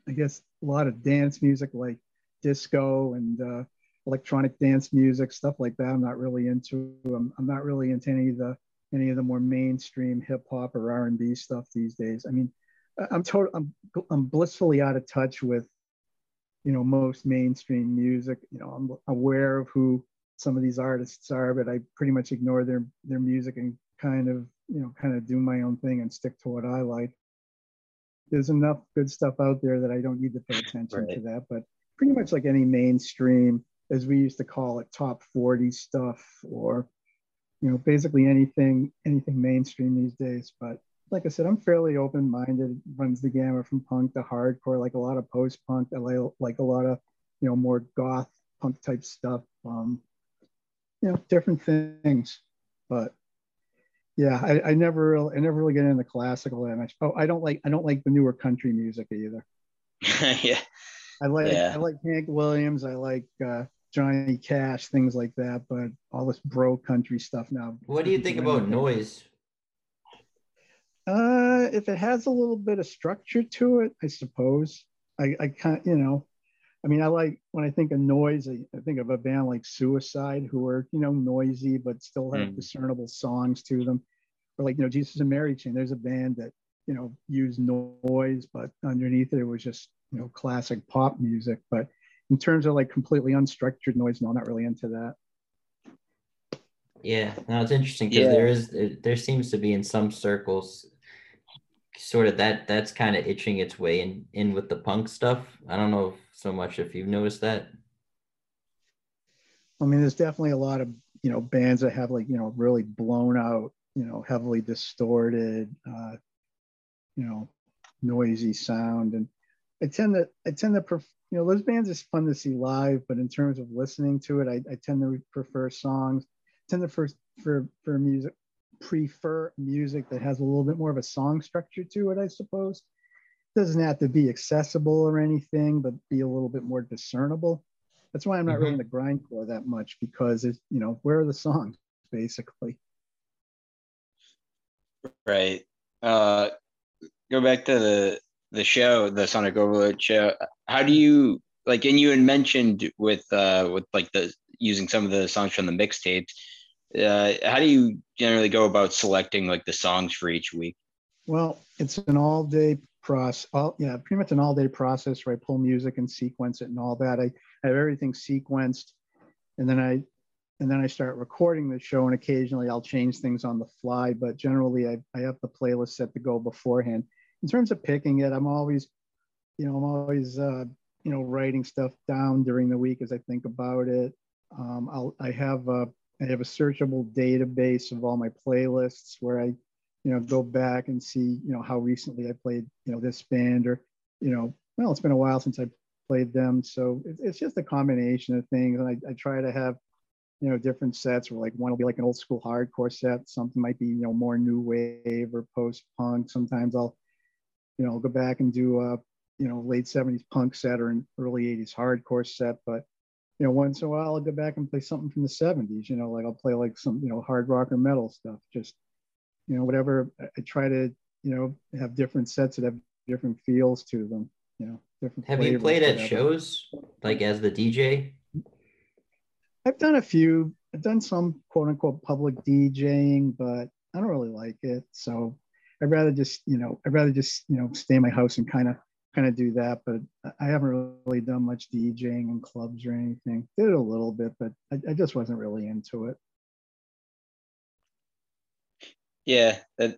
I guess a lot of dance music, like disco and uh, electronic dance music, stuff like that. I'm not really into. I'm, I'm not really into any of the any of the more mainstream hip hop or R and B stuff these days. I mean, I'm total. I'm I'm blissfully out of touch with, you know, most mainstream music. You know, I'm aware of who some of these artists are, but I pretty much ignore their their music and kind of you know kind of do my own thing and stick to what I like. there's enough good stuff out there that I don't need to pay attention right. to that. But pretty much like any mainstream, as we used to call it, top 40 stuff, or you know, basically anything anything mainstream these days. But like I said, I'm fairly open-minded. Runs the gamut from punk to hardcore, like a lot of post-punk. I like, like a lot of you know more goth punk type stuff. Um, you know, different things. But yeah, I, I never really, I never really get into classical that much. Oh, I don't like I don't like the newer country music either. yeah, I like yeah. I like Hank Williams. I like uh, Johnny Cash, things like that. But all this bro country stuff now. What do you think about noise? Uh, if it has a little bit of structure to it, I suppose. I I can't, you know, I mean, I like when I think of noise, I, I, think of a band like Suicide, who are you know noisy but still have mm. discernible songs to them, or like you know Jesus and Mary Chain. There's a band that you know used noise, but underneath it, it was just you know classic pop music. But in terms of like completely unstructured noise, no, I'm not really into that. Yeah, no, it's interesting because yeah. there is there seems to be in some circles sort of that that's kind of itching its way in in with the punk stuff. I don't know so much if you've noticed that. I mean, there's definitely a lot of you know bands that have like you know really blown out, you know, heavily distorted, uh, you know, noisy sound, and I tend to I tend to prefer you know those bands is fun to see live, but in terms of listening to it, I, I tend to prefer songs. Tend to first for for music prefer music that has a little bit more of a song structure to it, I suppose. It doesn't have to be accessible or anything, but be a little bit more discernible. That's why I'm not mm-hmm. really into grindcore that much because it's, you know, where are the songs basically? Right. Uh, go back to the the show, the Sonic Overload show. How do you like? And you had mentioned with uh with like the using some of the songs from the mixtapes uh, how do you generally go about selecting like the songs for each week? Well, it's an all day process. All, yeah, pretty much an all day process where I pull music and sequence it and all that. I, I have everything sequenced, and then I and then I start recording the show. And occasionally I'll change things on the fly, but generally I, I have the playlist set to go beforehand. In terms of picking it, I'm always, you know, I'm always, uh, you know, writing stuff down during the week as I think about it. Um, I'll, I have a I have a searchable database of all my playlists where I, you know, go back and see, you know, how recently I played, you know, this band or, you know, well, it's been a while since I played them. So it's just a combination of things. And I, I try to have, you know, different sets where like one will be like an old school hardcore set. Something might be, you know, more new wave or post punk. Sometimes I'll, you know, I'll go back and do a, you know, late 70s punk set or an early 80s hardcore set. But you know, once in a while I'll go back and play something from the 70s, you know, like I'll play like some, you know, hard rock or metal stuff, just, you know, whatever. I try to, you know, have different sets that have different feels to them, you know, different. Have you played at shows like as the DJ? I've done a few, I've done some quote unquote public DJing, but I don't really like it. So I'd rather just, you know, I'd rather just, you know, stay in my house and kind of kind of do that, but I haven't really done much DJing in clubs or anything. Did a little bit, but I, I just wasn't really into it. Yeah, that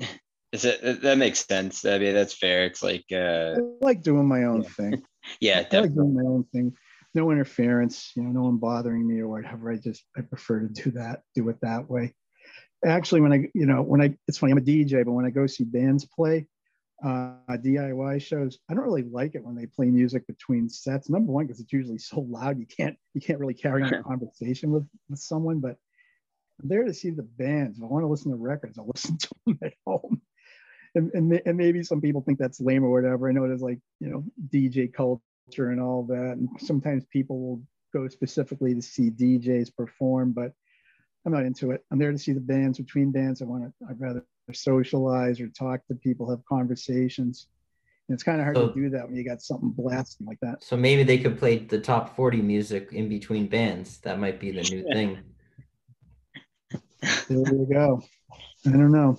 is it. That makes sense. I mean, that's fair. It's like uh, I like doing my own yeah. thing. yeah, definitely. I like doing my own thing. No interference. You know, no one bothering me or whatever. I just I prefer to do that. Do it that way. Actually, when I you know when I it's funny I'm a DJ, but when I go see bands play, uh, DIY shows, I don't really like it when they play music between sets. Number one, because it's usually so loud you can't you can't really carry on a conversation with, with someone. But I'm there to see the bands. If I want to listen to records, I'll listen to them at home. And, and, and maybe some people think that's lame or whatever. I know there's like you know DJ culture and all that, and sometimes people will go specifically to see DJs perform, but I'm not into it. I'm there to see the bands between bands. I want to. I'd rather socialize or talk to people, have conversations. And it's kind of hard so, to do that when you got something blasting like that. So maybe they could play the top 40 music in between bands. That might be the new thing. There you go. I don't know.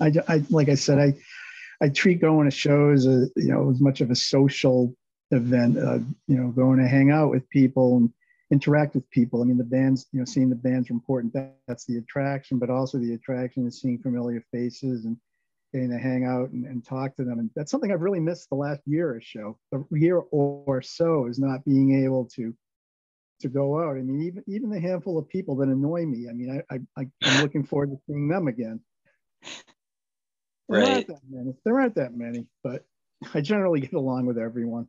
I, I like I said, I I treat going to shows, as, you know, as much of a social event. Uh, you know, going to hang out with people and interact with people. I mean, the bands, you know, seeing the bands are important. That, that's the attraction, but also the attraction is seeing familiar faces and, getting to hang out and, and talk to them. And that's something I've really missed the last year or so, a year or so is not being able to to go out. I mean, even even the handful of people that annoy me. I mean, I, I I'm looking forward to seeing them again. There Right. aren't that many. There aren't that many, but I generally get along with everyone.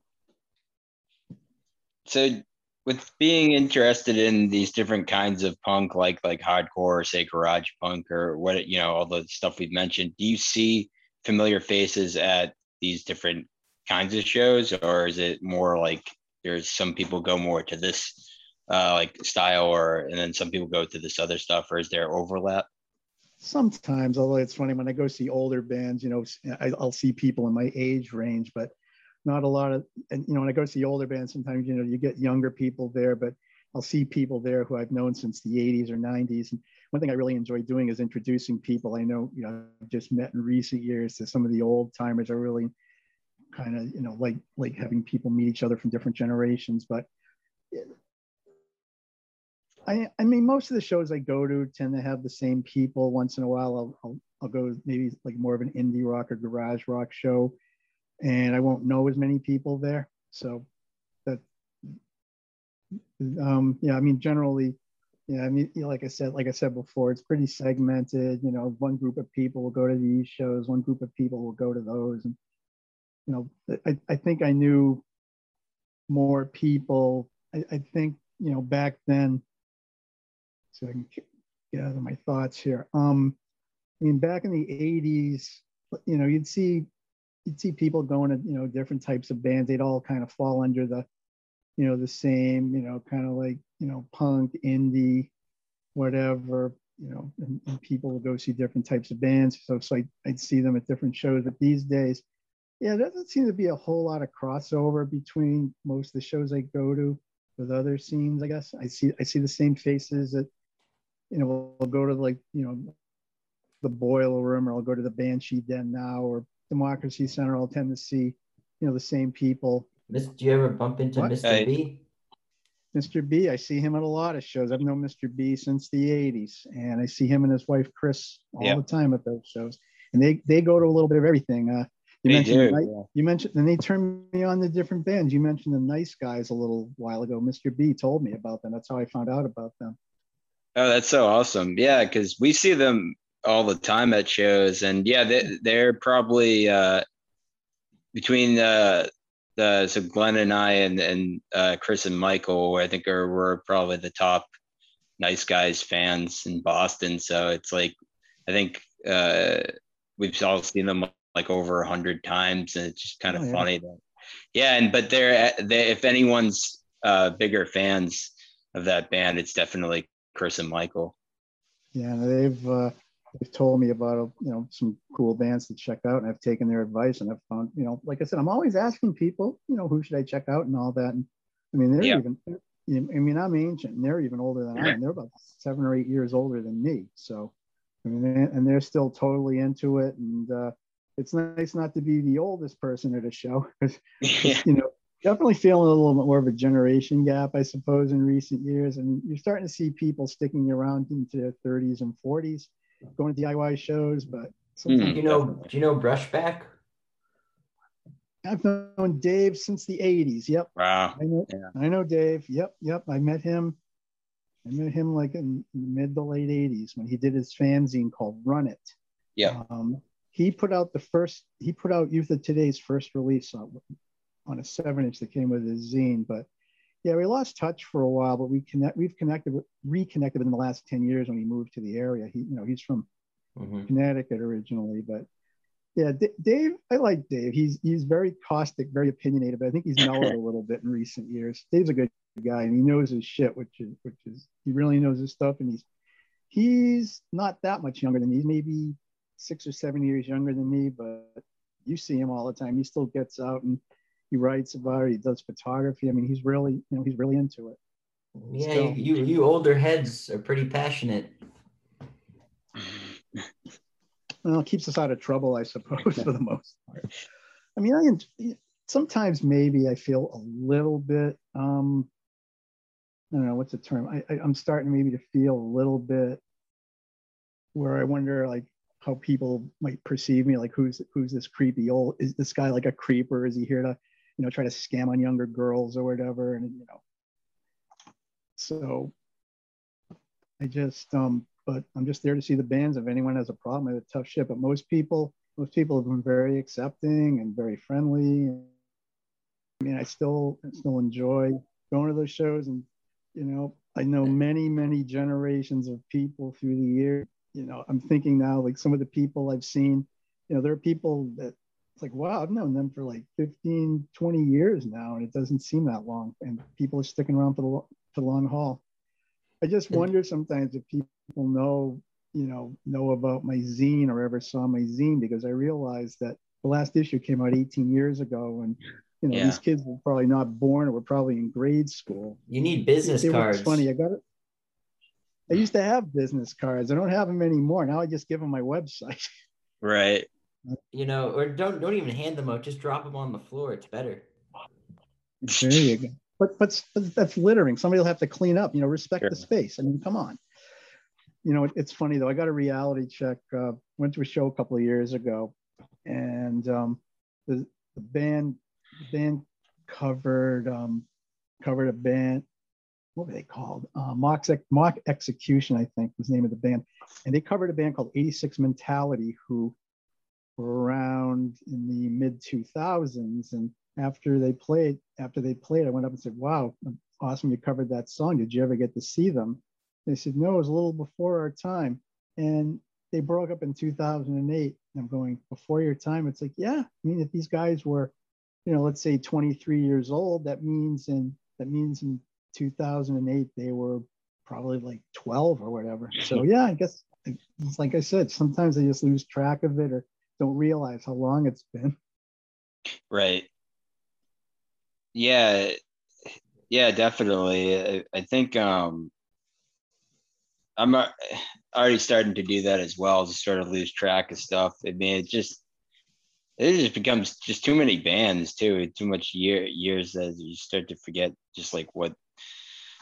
So with being interested in these different kinds of punk, like like hardcore, say garage punk, or what you know, all the stuff we've mentioned, do you see familiar faces at these different kinds of shows, or is it more like there's some people go more to this uh, like style, or and then some people go to this other stuff, or is there overlap? Sometimes, although it's funny when I go see older bands, you know, I, I'll see people in my age range, but not a lot of. And you know, when I go to see older bands, sometimes you know you get younger people there, but I'll see people there who I've known since the 80s or 90s. And one thing I really enjoy doing is introducing people I know, you know, I've just met in recent years to some of the old timers. I really kind of, you know, like like having people meet each other from different generations. But I, I mean, most of the shows I go to tend to have the same people. Once in a while, I'll, I'll, I'll go maybe like more of an indie rock or garage rock show, and I won't know as many people there. So that, um, yeah, I mean, generally, yeah, I mean, like I said, like I said before, it's pretty segmented. You know, one group of people will go to these shows, one group of people will go to those, and you know, I, I think I knew more people. I, I think you know back then so I can gather my thoughts here. Um, I mean, back in the 80s, you know, you'd see you'd see people going to, you know, different types of bands. They'd all kind of fall under the, you know, the same, you know, kind of like, you know, punk, indie, whatever, you know, and, and people would go see different types of bands. So, so I, I'd see them at different shows. But these days, yeah, there doesn't seem to be a whole lot of crossover between most of the shows I go to with other scenes, I guess. I see I see the same faces that you know, we'll go to like, you know, the boiler room or I'll go to the Banshee Den now or Democracy Center. I'll tend to see, you know, the same people. Miss, do you ever bump into What? Mr. Hey. B? Mr. B, I see him at a lot of shows. I've known Mr. B since the 80s and I see him and his wife Chris all Yeah. the time at those shows. And they they go to a little bit of everything. Uh you They mentioned do, Ni- you mentioned and they turned me on to different bands. You mentioned the nice guys a little while ago. Mr. B told me about them. That's how I found out about them. Oh, that's so awesome. Yeah, because we see them all the time at shows. And yeah, they, they're probably uh, between uh, the, so Glenn and I and, and uh, Chris and Michael, I think are, we're probably the top nice guys fans in Boston. So it's like, I think uh, we've all seen them like over a hundred times and it's just kind of Oh, yeah. funny that, yeah. And, but they're, they, if anyone's uh, bigger fans of that band, it's definitely Chris and Michael. Yeah, they've uh, they've told me about uh, you know some cool bands to check out, and I've taken their advice, and I've found you know, like I said, I'm always asking people, you know, who should I check out and all that. And I mean, they're Yeah. even, I mean, I'm ancient, and they're even older than I am. They're about seven or eight years older than me. So, I mean, and they're still totally into it, and uh, it's nice not to be the oldest person at a show. yeah. you know, definitely feeling a little bit more of a generation gap, I suppose, in recent years. And you're starting to see people sticking around into their 30s and 40s, going to DIY shows. But sometimes Do you know? Do you know Brushback? I've known Dave since the 80s. Yep, Wow. I know. Yeah. I know Dave. Yep, yep. I met him. I met him like in the mid to late 80s when he did his fanzine called Run It. Yeah. Um, he put out the first. He put out Youth of Today's first release on, on a seven inch that came with his zine. But yeah, we lost touch for a while, but we connect. We've connected, with, reconnected in the last 10 years when he moved to the area. He, you know, he's from Mhm. Connecticut originally, but yeah, D- Dave, I like Dave. He's he's very caustic, very opinionated, but I think he's mellowed a little bit in recent years. Dave's a good guy, and he knows his shit, which is which is he really knows his stuff, and he's he's not that much younger than me. He's maybe six or seven years younger than me, but you see him all the time. He still gets out and he writes about it. He does photography. I mean, he's really you know he's really into it. Yeah, Still. you, you older heads are pretty passionate. well, it keeps us out of trouble, I suppose, for the most part. I mean, I sometimes maybe I feel a little bit, um, I don't know what's the term. I, I, I'm starting maybe to feel a little bit where I wonder, like, how people might perceive me, like who's who's this creepy old? Is this guy like a creeper? Is he here to, you know, try to scam on younger girls or whatever? And you know, so I just um, but I'm just there to see the bands. If anyone has a problem, I have a tough shit. But most people, most people have been very accepting and very friendly. I mean, I still still enjoy going to those shows, and you know, I know many many generations of people through the years you know, I'm thinking now, like some of the people I've seen, you know, there are people that it's like, wow, I've known them for like 15, 20 years now, and it doesn't seem that long. And people are sticking around for the, for the long haul. I just wonder sometimes if people know, you know, know about my zine or ever saw my zine because I realized that the last issue came out 18 years ago and you know, yeah. these kids were probably not born or were probably in grade school. You need business it, cards. It's funny. I got it. I used to have business cards. I don't have them anymore. Now I just give them my website. Right. You know, or don't don't even hand them out. Just drop them on the floor. It's better. There you go. But but, but that's littering. Somebody will have to clean up. You know, respect sure. the space. I mean, come on. You know, it, it's funny though. I got a reality check. Uh, went to a show a couple of years ago, and um, the, the band the band covered um, covered a band what were they called? Uh, Mock, Mock Execution, I think was the name of the band. And they covered a band called 86 Mentality, who were around in the mid 2000s. And after they played, after they played, I went up and said, "Wow, awesome! You covered that song. Did you ever get to see them?" They said, "No, it was a little before our time." And they broke up in 2008. I'm going before your time. It's like, yeah, I mean, if these guys were, you know, let's say 23 years old, that means in that means in 2008 they were probably like 12 or whatever so yeah i guess it's like i said sometimes i just lose track of it or don't realize how long it's been. Right. Yeah. Yeah definitely. I, I think um i'm already starting to do that as well to sort of lose track of stuff. I mean it just it just becomes just too many bands too. Too much year years that you start to forget just like what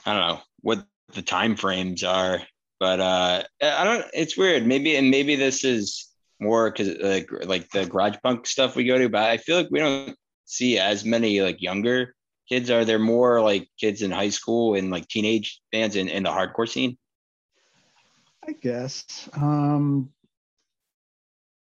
I don't know what the time frames are, but uh, I don't. It's weird. Maybe and maybe this is more because like like the garage punk stuff we go to, but I feel like we don't see as many like younger kids. Are there more like kids in high school and like teenage bands in, in the hardcore scene? I guess. Um,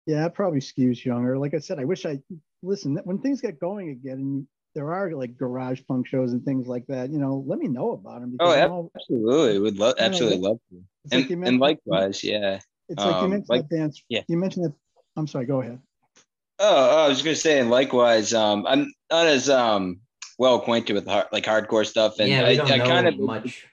yeah, probably skews younger. Like I said, I wish I listen when things get going again and there are like garage punk shows and things like that, you know, let me know about them. Oh, absolutely. Would love, absolutely love to. And, like and likewise, yeah. It's like you um, mentioned like, that dance. Yeah. You mentioned that. I'm sorry, go ahead. Oh, oh I was just going to say, and likewise, um, I'm not as um, well acquainted with hard, like hardcore stuff. And yeah, we don't I, know I kind of much.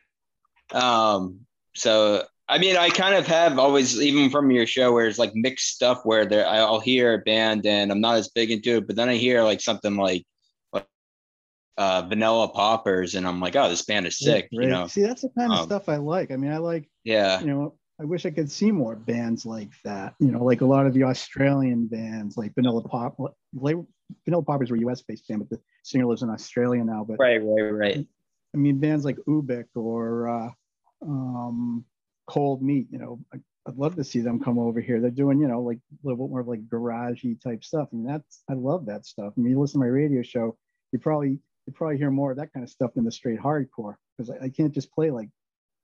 Um, so I mean, I kind of have always, even from your show, where it's like mixed stuff, where there I'll hear a band and I'm not as big into it, but then I hear like something like uh, Vanilla Poppers, and I'm like, oh, this band is sick. You know, see, that's the kind of um, stuff I like. I mean, I like, yeah, you know, I wish I could see more bands like that. You know, like a lot of the Australian bands, like Vanilla Pop. Vanilla Poppers were U.S. based band, but the singer lives in Australia now. But right, right, right. I mean, bands like Ubik or uh, um, Cold Meat. You know, I, would love to see them come over here. They're doing, you know, like a little bit more of like garagey type stuff. I mean, that's I love that stuff. I mean, you listen to my radio show, you probably you probably hear more of that kind of stuff than the straight hardcore because I, I, can't just play like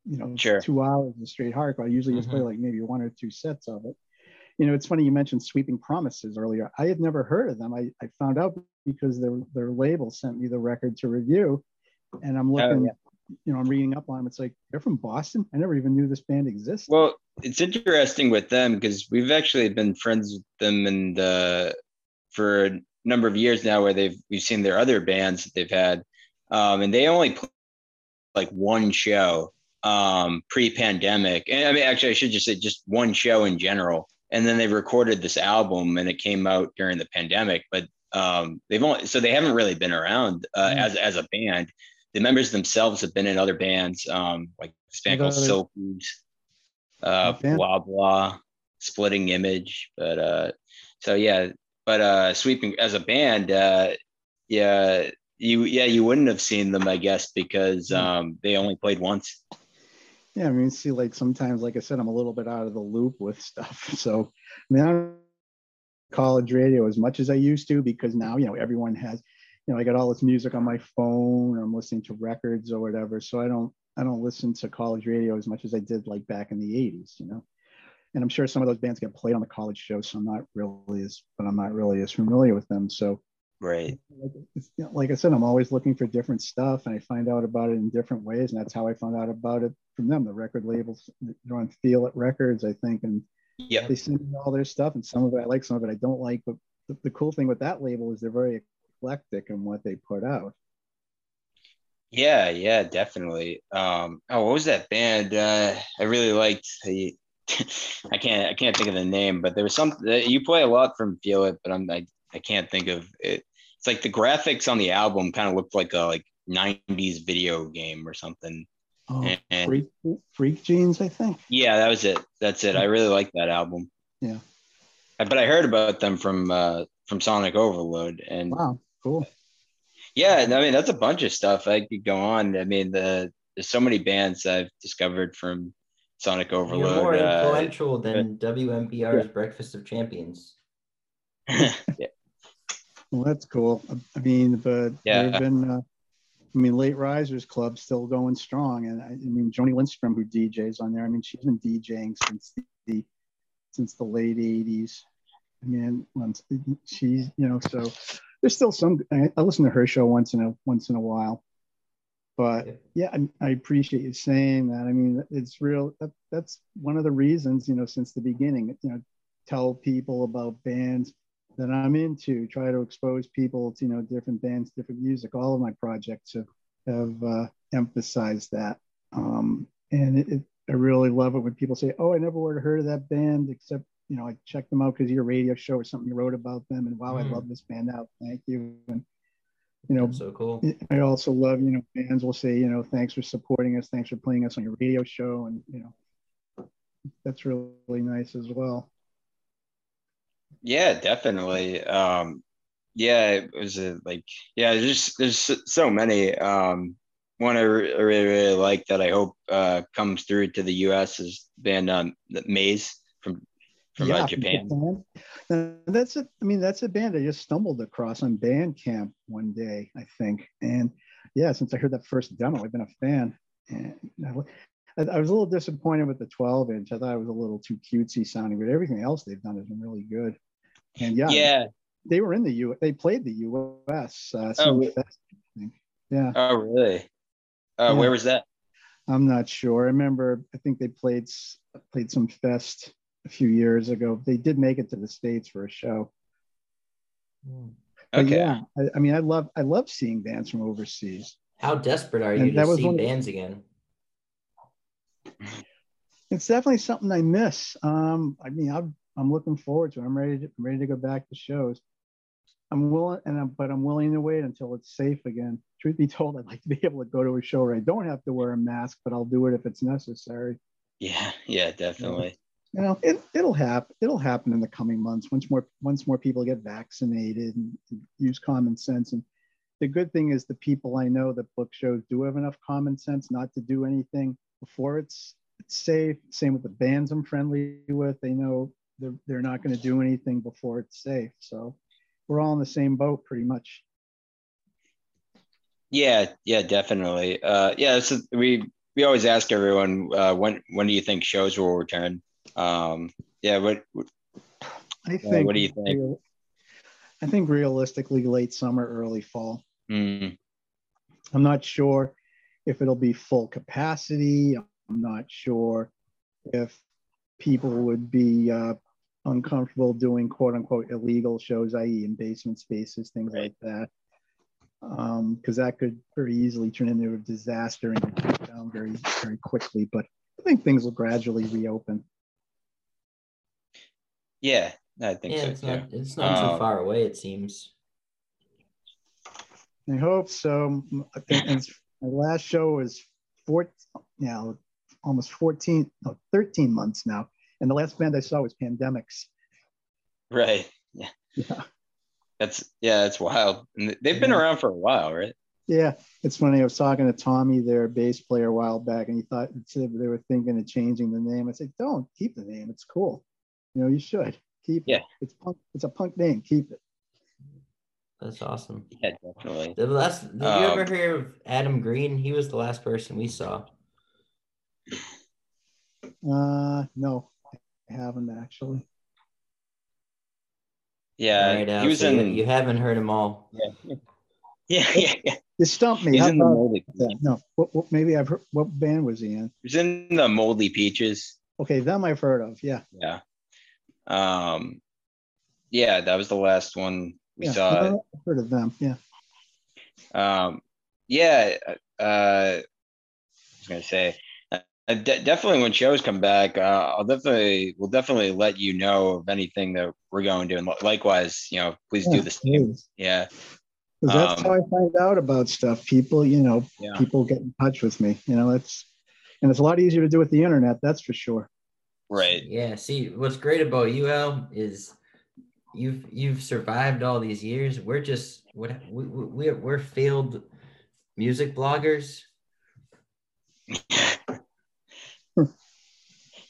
you know sure. two hours of straight hardcore. I usually mm-hmm. just play mm-hmm. like maybe one or two sets of it. You know, it's funny you mentioned Sweeping Promises earlier. I had never heard of them. I, I found out because their their label sent me the record to review, and I'm oh, looking. Oh, yeah. You know, I'm reading up on them. It's like they're from Boston. I never even knew this band existed. Well, it's interesting with them because we've actually been friends with them and uh, for a number of years now where they've we've seen their other bands that they've had, um, and they only play like one show um, pre-pandemic. And I mean, actually, I should just say just one show in general. And then they recorded this album, and it came out during the pandemic. But um, they've only so they haven't really been around uh, mm. as as a band. The members themselves have been in other bands, um, like this band called Silk uh, blah blah, Splitting Image. But uh, so yeah, but uh, sweeping as a band, uh, yeah, you yeah you wouldn't have seen them, I guess, because hmm. um, they only played once. Yeah, I mean, see, like sometimes, like I said, I'm a little bit out of the loop with stuff. So, I mean, I don't college radio as much as I used to because now, you know, everyone has, you know, I got all this music on my phone, or I'm listening to records or whatever. So I don't, I don't listen to college radio as much as I did like back in the 80s, you know. And I'm sure some of those bands get played on the college show, so I'm not really as, but I'm not really as familiar with them. So, right. Like, like I said, I'm always looking for different stuff, and I find out about it in different ways, and that's how I found out about it from them. The record labels, they're on Feel It Records, I think, and yeah, they send me all their stuff, and some of it I like, some of it I don't like. But the, the cool thing with that label is they're very eclectic in what they put out. Yeah, yeah, definitely. Um, oh, what was that band? Uh, I really liked. The, I can't, I can't think of the name, but there was something you play a lot from Feel It, but I'm, I, I can't think of it. It's like the graphics on the album kind of looked like a like '90s video game or something. Oh, and, freak, freak Genes, I think. Yeah, that was it. That's it. I really like that album. Yeah. But I heard about them from uh, from Sonic Overload, and wow, cool. Yeah, I mean that's a bunch of stuff. I could go on. I mean, the there's so many bands I've discovered from Sonic Overload. You're more uh, influential uh, than WMBR's yeah. Breakfast of Champions. yeah. Well, that's cool. I mean, but yeah. there've been, uh, I mean, Late Risers Club still going strong, and I, I, mean, Joni Lindstrom, who DJs on there. I mean, she's been DJing since the since the late '80s. I mean, she's you know, so there's still some. I, I, listen to her show once in a once in a while, but yeah, I, I appreciate you saying that. I mean, it's real. That, that's one of the reasons you know since the beginning. You know, tell people about bands that I'm into. Try to expose people to you know different bands, different music. All of my projects have have uh, emphasized that, um, and it, it, I really love it when people say, "Oh, I never would have heard of that band except you know, I checked them out because your radio show or something you wrote about them, and wow, mm. I love this band out. Thank you. And you know, so cool. I also love, you know, fans will say, you know, thanks for supporting us, thanks for playing us on your radio show, and you know, that's really, really nice as well. Yeah, definitely. Um, yeah, it was a, like, yeah, there's there's so many. Um, one I, really, really like that I hope uh, comes through to the U.S. is band um, Maze from from uh, yeah, uh, Japan. Japan. that's a, I mean, that's a band I just stumbled across on Bandcamp one day, I think. And yeah, since I heard that first demo, I've been a fan. And I, I was a little disappointed with the 12 inch. I thought it was a little too cutesy sounding, but everything else they've done has been really good. And yeah, yeah, they were in the U. They played the U.S. Uh, oh, Fest, yeah. Oh, really? Uh, yeah. Where was that? I'm not sure. I remember. I think they played played some fest a few years ago. They did make it to the states for a show. Hmm. Okay. yeah, I, I, mean, I love I love seeing bands from overseas. How desperate are you and to see bands again? It's definitely something I miss. Um, I mean, I'm I'm looking forward to. It. I'm ready to I'm ready to go back to shows. I'm willing, and I'm, but I'm willing to wait until it's safe again. Truth be told, I'd like to be able to go to a show where I don't have to wear a mask, but I'll do it if it's necessary. Yeah, yeah, definitely you know, it, it'll happen. It'll happen in the coming months once more once more people get vaccinated and, and use common sense. And the good thing is the people I know that book shows do have enough common sense not to do anything before it's it's safe. Same with the bands I'm friendly with. They know they're, they're not going to do anything before it's safe. So we're all in the same boat pretty much. Yeah, yeah, definitely. Uh, yeah, so we we always ask everyone uh, when when do you think shows will return? Um, yeah, what, what I think. Uh, what do you think? Real, I think realistically, late summer, early fall. Mm. I'm not sure if it'll be full capacity. I'm not sure if people would be uh, uncomfortable doing quote unquote illegal shows, i.e., in basement spaces, things right. like that. Because um, that could very easily turn into a disaster and get down very, very quickly. But I think things will gradually reopen. Yeah, I think yeah, so it's too. Not, it's not um, too far away, it seems. I hope so. I think my last show was four, you know, almost 14, no, 13 months now. And the last band I saw was Pandemics. Right. Yeah. Yeah. That's yeah, that's wild. And they've been yeah. around for a while, right? Yeah, it's funny. I was talking to Tommy, their bass player, a while back, and he thought they were thinking of changing the name. I said, "Don't keep the name. It's cool. You know, you should keep yeah. it. It's punk. It's a punk name. Keep it." That's awesome. Yeah, definitely. The last, did um, you ever um, hear of Adam Green? He was the last person we saw. Uh, no, I haven't actually. Yeah, right, he was so in. You, you haven't heard them all. Yeah, yeah, yeah. yeah. You stumped me. He's How in the moldy. No, what, what, maybe I've heard. What band was he in? He's in the Moldy Peaches. Okay, them I've heard of. Yeah. Yeah. Um, yeah, that was the last one we yeah, saw. I've heard of them. Yeah. Um, yeah. Uh, I was gonna say. Uh, de- definitely when shows come back uh, i'll definitely we'll definitely let you know of anything that we're going to and likewise you know please yeah, do the same please. yeah that's um, how I find out about stuff. People, you know, yeah. people get in touch with me. You know, it's and it's a lot easier to do with the internet. That's for sure. Right. Yeah. See, what's great about you, Al, is you've you've survived all these years. We're just what we, we we're, we're failed music bloggers.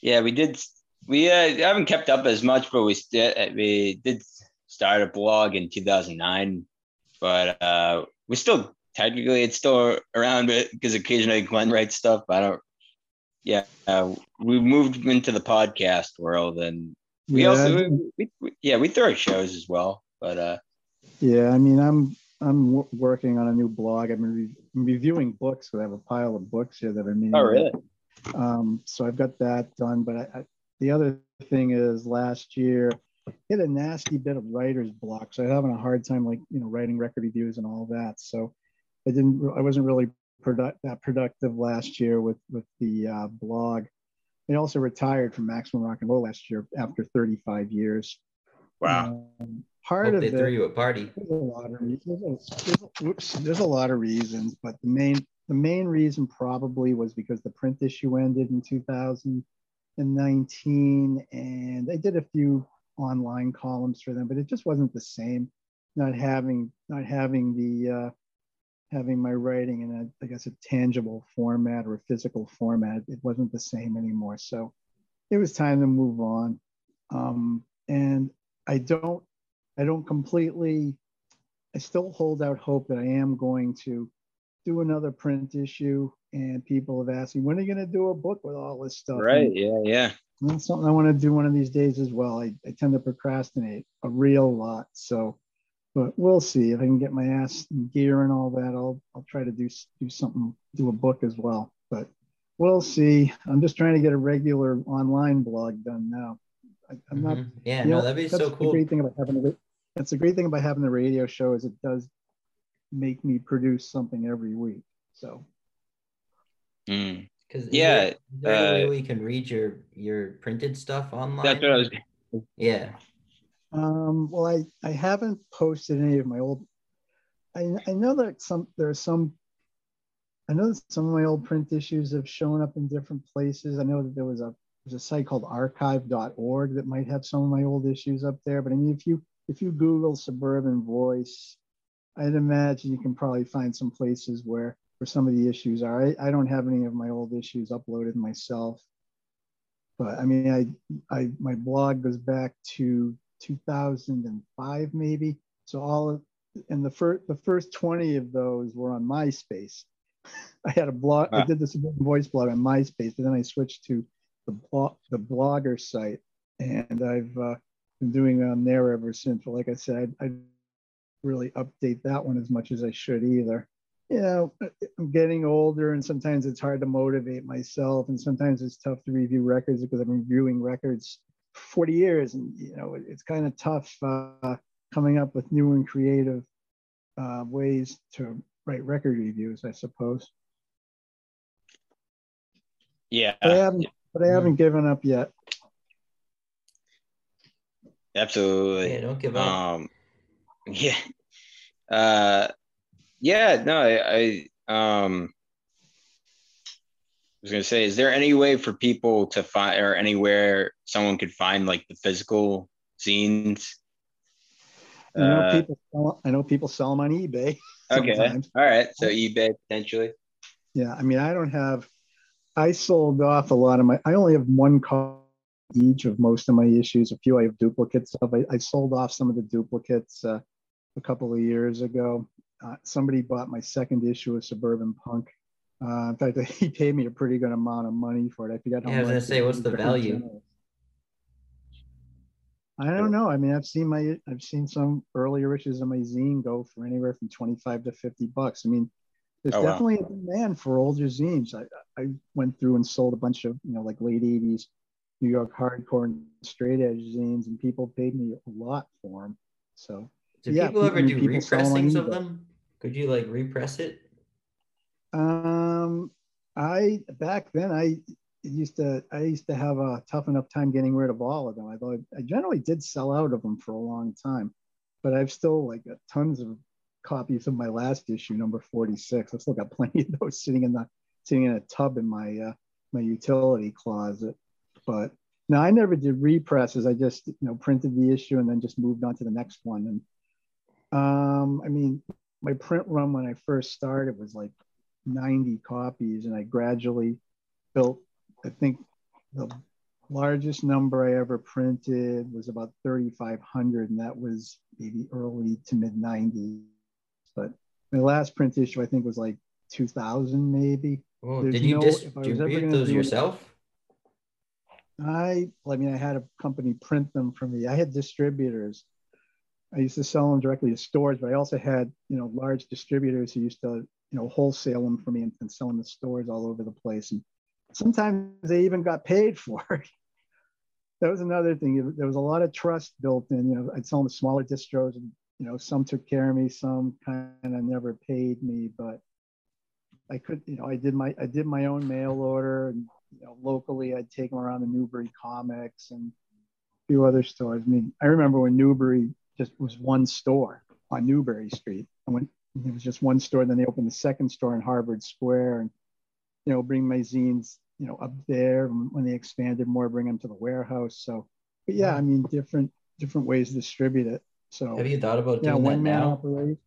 yeah, we did. We uh, haven't kept up as much, but we st- we did start a blog in 2009 but uh, we still technically it's still around it because occasionally Glenn writes stuff. But I don't. Yeah, uh, we moved into the podcast world, and we yeah. also we, we, yeah we throw shows as well. But uh, yeah, I mean, I'm I'm w- working on a new blog. I've been re- reviewing books. So I have a pile of books here that I mean. Oh, really? Um, so I've got that done. But I, I, the other thing is, last year hit a nasty bit of writer's block. So I'm having a hard time, like, you know, writing record reviews and all that. So I didn't, I wasn't really product, that productive last year with, with the uh, blog. I also retired from Maximum Rock and Roll last year after 35 years. Wow. Um, part Hope of they it, threw you a party. There's a lot of reasons. There's, oops, there's a lot of reasons, but the main the main reason probably was because the print issue ended in 2019, and I did a few online columns for them, but it just wasn't the same. Not having not having the uh, having my writing in a I guess a tangible format or a physical format, it wasn't the same anymore. So it was time to move on. Um, and I don't I don't completely I still hold out hope that I am going to do another print issue. And people have asked me, when are you going to do a book with all this stuff? Right. And, yeah. Yeah. That's something I want to do one of these days as well. I, I tend to procrastinate a real lot. So, but we'll see if I can get my ass in gear and all that. I'll I'll try to do do something, do a book as well. But we'll see. I'm just trying to get a regular online blog done now. I, am not. Mm-hmm. Yeah, no, know, that'd be so cool. The great thing about having a that's the great thing about having the radio show is it does make me produce something every week. So. Mm. Because yeah, is there, uh, way we can read your your printed stuff online? That's what I was. Yeah. Um, well, I I haven't posted any of my old. I I know that some there are some. I know that some of my old print issues have shown up in different places. I know that there was a there's a site called archive.org that might have some of my old issues up there. But I mean, if you if you Google suburban voice, I'd imagine you can probably find some places where where some of the issues are. I, I don't have any of my old issues uploaded myself, but I mean, I, I my blog goes back to 2005 maybe. So all of, and the first the first 20 of those were on MySpace. I had a blog. I did this voice blog on MySpace, but then I switched to the blog the blogger site, and I've uh, been doing it on there ever since. But like I said, I really update that one as much as I should either you know, I'm getting older and sometimes it's hard to motivate myself. And sometimes it's tough to review records because I've been reviewing records 40 years. And, you know, it's kind of tough uh, coming up with new and creative uh, ways to write record reviews, I suppose. Yeah. But I haven't, but I haven't mm-hmm. given up yet. Absolutely. Yeah, don't give up. Um, yeah. Uh, yeah, no, I, I um I was gonna say, is there any way for people to find or anywhere someone could find like the physical zines? I know uh, people. Sell, I know people sell them on eBay. Okay. Sometimes. All right. So eBay potentially. Yeah. I mean, I don't have. I sold off a lot of my. I only have one copy each of most of my issues. A few I have duplicates of. I, I sold off some of the duplicates uh, a couple of years ago. Uh, somebody bought my second issue of Suburban Punk. Uh, in fact, he paid me a pretty good amount of money for it. I forgot how yeah, much. I was gonna say, what's the value? Generous. I don't know. I mean, I've seen my I've seen some earlier issues of my zine go for anywhere from 25 to 50 bucks. I mean, there's oh, definitely wow. a demand for older zines. I, I went through and sold a bunch of, you know, like late 80s New York hardcore and straight edge zines, and people paid me a lot for them. So, do yeah, people ever do repressings of them? Could you like repress it? Um, I back then I used to I used to have a tough enough time getting rid of all of them. I thought I generally did sell out of them for a long time, but I've still like got tons of copies of my last issue, number 46. I've still got plenty of those sitting in the sitting in a tub in my uh, my utility closet. But no, I never did represses. I just you know printed the issue and then just moved on to the next one. And um, I mean, my print run when I first started was like 90 copies, and I gradually built I think the largest number I ever printed was about 3,500, and that was maybe early to mid 90s. But my last print issue, I think, was like 2,000 maybe. Oh, did you no, distribute those yourself? I, I mean, I had a company print them for me. I had distributors. I used to sell them directly to stores, but I also had, you know, large distributors who used to, you know, wholesale them for me and, and sell them to stores all over the place. And sometimes they even got paid for it. that was another thing. There was a lot of trust built in. You know, I'd sell them to smaller distros, and you know, some took care of me, some kind of never paid me, but I could, you know, I did my I did my own mail order, and you know, locally I'd take them around the Newbury Comics and a few other stores. I mean, I remember when Newbury just was one store on Newbury Street. I went, it was just one store. Then they opened the second store in Harvard Square, and you know, bring my zines you know, up there when they expanded more, bring them to the warehouse. So, but yeah, I mean, different different ways to distribute it. So, have you thought about doing yeah, one man now? operation?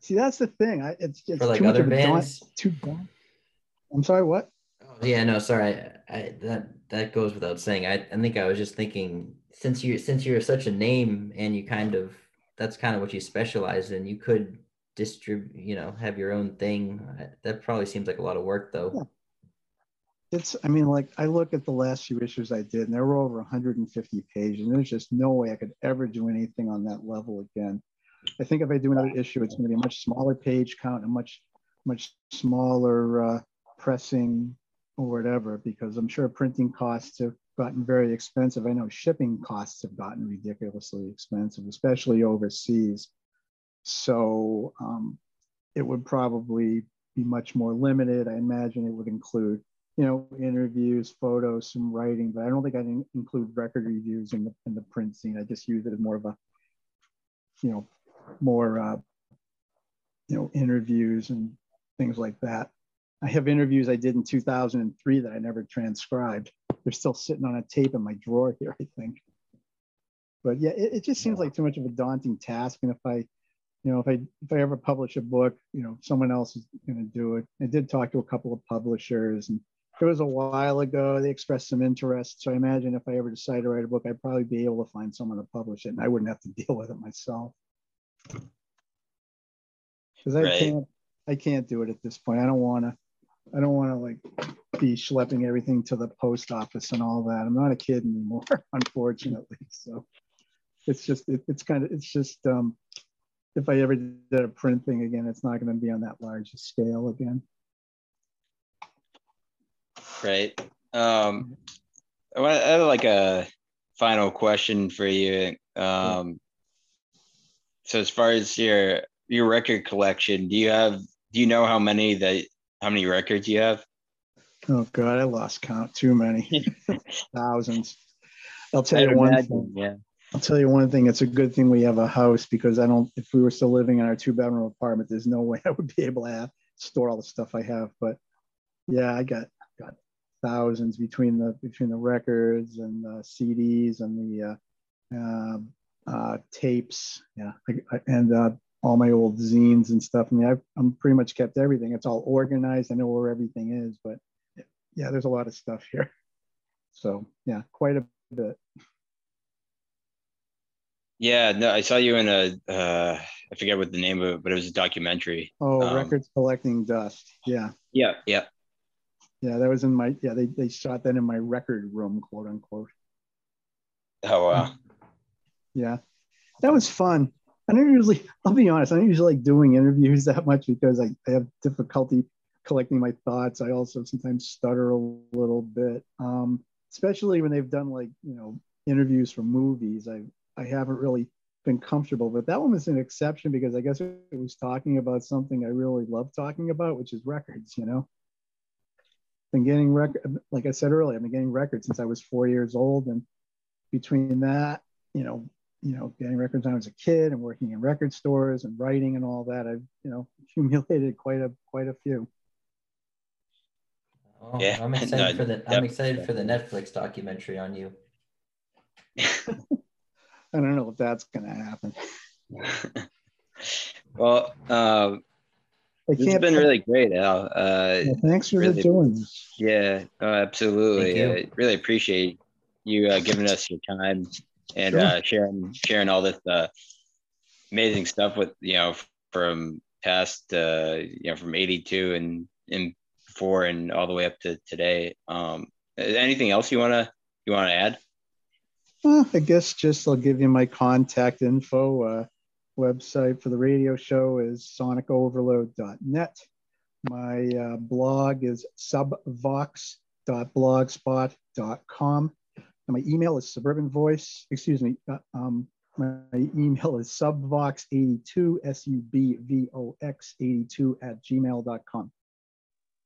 See, that's the thing. I, it's, for like other bands. too I'm sorry, what? Oh, yeah, no, sorry. I, I, that that goes without saying. I, I think I was just thinking since you since you're such a name and you kind of that's kind of what you specialize in. You could distribute, you know, have your own thing. That probably seems like a lot of work, though. Yeah it's i mean like i look at the last few issues i did and there were over 150 pages and there's just no way i could ever do anything on that level again i think if i do another issue it's going to be a much smaller page count and much much smaller uh, pressing or whatever because i'm sure printing costs have gotten very expensive i know shipping costs have gotten ridiculously expensive especially overseas so um, it would probably be much more limited i imagine it would include you know, interviews, photos, some writing, but I don't think I include record reviews in the in the print zine. I just use it as more of a, you know, more uh, you know, interviews and things like that. I have interviews I did in 2003 that I never transcribed. They're still sitting on a tape in my drawer here, I think. But yeah, it, it just seems like too much of a daunting task. And if I, you know, if I if I ever publish a book, you know, someone else is going to do it. I did talk to a couple of publishers, and it was a while ago. They expressed some interest. So I imagine if I ever decide to write a book, I'd probably be able to find someone to publish it and I wouldn't have to deal with it myself. Because I right. can't I can't do it at this point. I don't wanna I don't wanna like be schlepping everything to the post office and all that. I'm not a kid anymore, unfortunately. So it's just it, it's kind of it's just um if I ever did a print thing again, it's not going to be on that large scale again right? Um, I, have like a final question for you. Um, so as far as your your record collection, do you have do you know how many that how many records you have? Oh God, I lost count. Too many, thousands. I'll tell I'd you one imagine, thing. Yeah. I'll tell you one thing. It's a good thing we have a house because I don't. If we were still living in our two bedroom apartment, there's no way I would be able to have, store all the stuff I have. But yeah, I got got thousands between the between the records and the CDs and the uh, uh, uh, tapes. Yeah, and uh, all my old zines and stuff. I mean, I've I'm pretty much kept everything. It's all organized. I know where everything is, but yeah, there's a lot of stuff here. So yeah, quite a bit. Yeah, no, I saw you in a uh, I forget what the name of it, but it was a documentary. Oh, um, records collecting dust. Yeah. Yeah, yeah. Yeah, that was in my yeah, they they shot that in my record room, quote unquote. Oh wow. Yeah. That was fun. I don't usually, I'll be honest, I don't usually like doing interviews that much because I, I have difficulty collecting my thoughts. I also sometimes stutter a little bit, um, especially when they've done like, you know, interviews for movies. I, I haven't really been comfortable, but that one was an exception because I guess it was talking about something I really love talking about, which is records, you know. Been getting record, like I said earlier, I've been getting records since I was four years old. And between that, you know, you know, getting records when I was a kid and working in record stores and writing and all that, I've, you know, accumulated quite a quite a few. Oh, yeah, I'm excited no, for the yep. I'm excited for the Netflix documentary on you. I don't know if that's gonna happen. well, uh, it's been really great, Al. Uh, well, thanks for really, doing this. Yeah, oh, absolutely. I really appreciate you uh, giving us your time and sure. uh, sharing sharing all this uh, amazing stuff with you know from past uh, you know from 82 and and before and all the way up to today. Um anything else you want to you want to add? Uh, i guess just i'll give you my contact info. Uh, website for the radio show is sonicoverload.net my uh, blog is subvox.blogspot.com and my email is suburban voice, excuse me, uh, um, my email is subvox82, S-U-B-V-O-X 82 at gmail.com.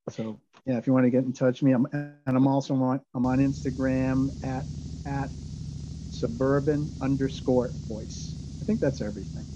So yeah, if you want to get in touch with me, I'm, and I'm also on, I'm on Instagram at, at suburban underscore voice. I think that's everything.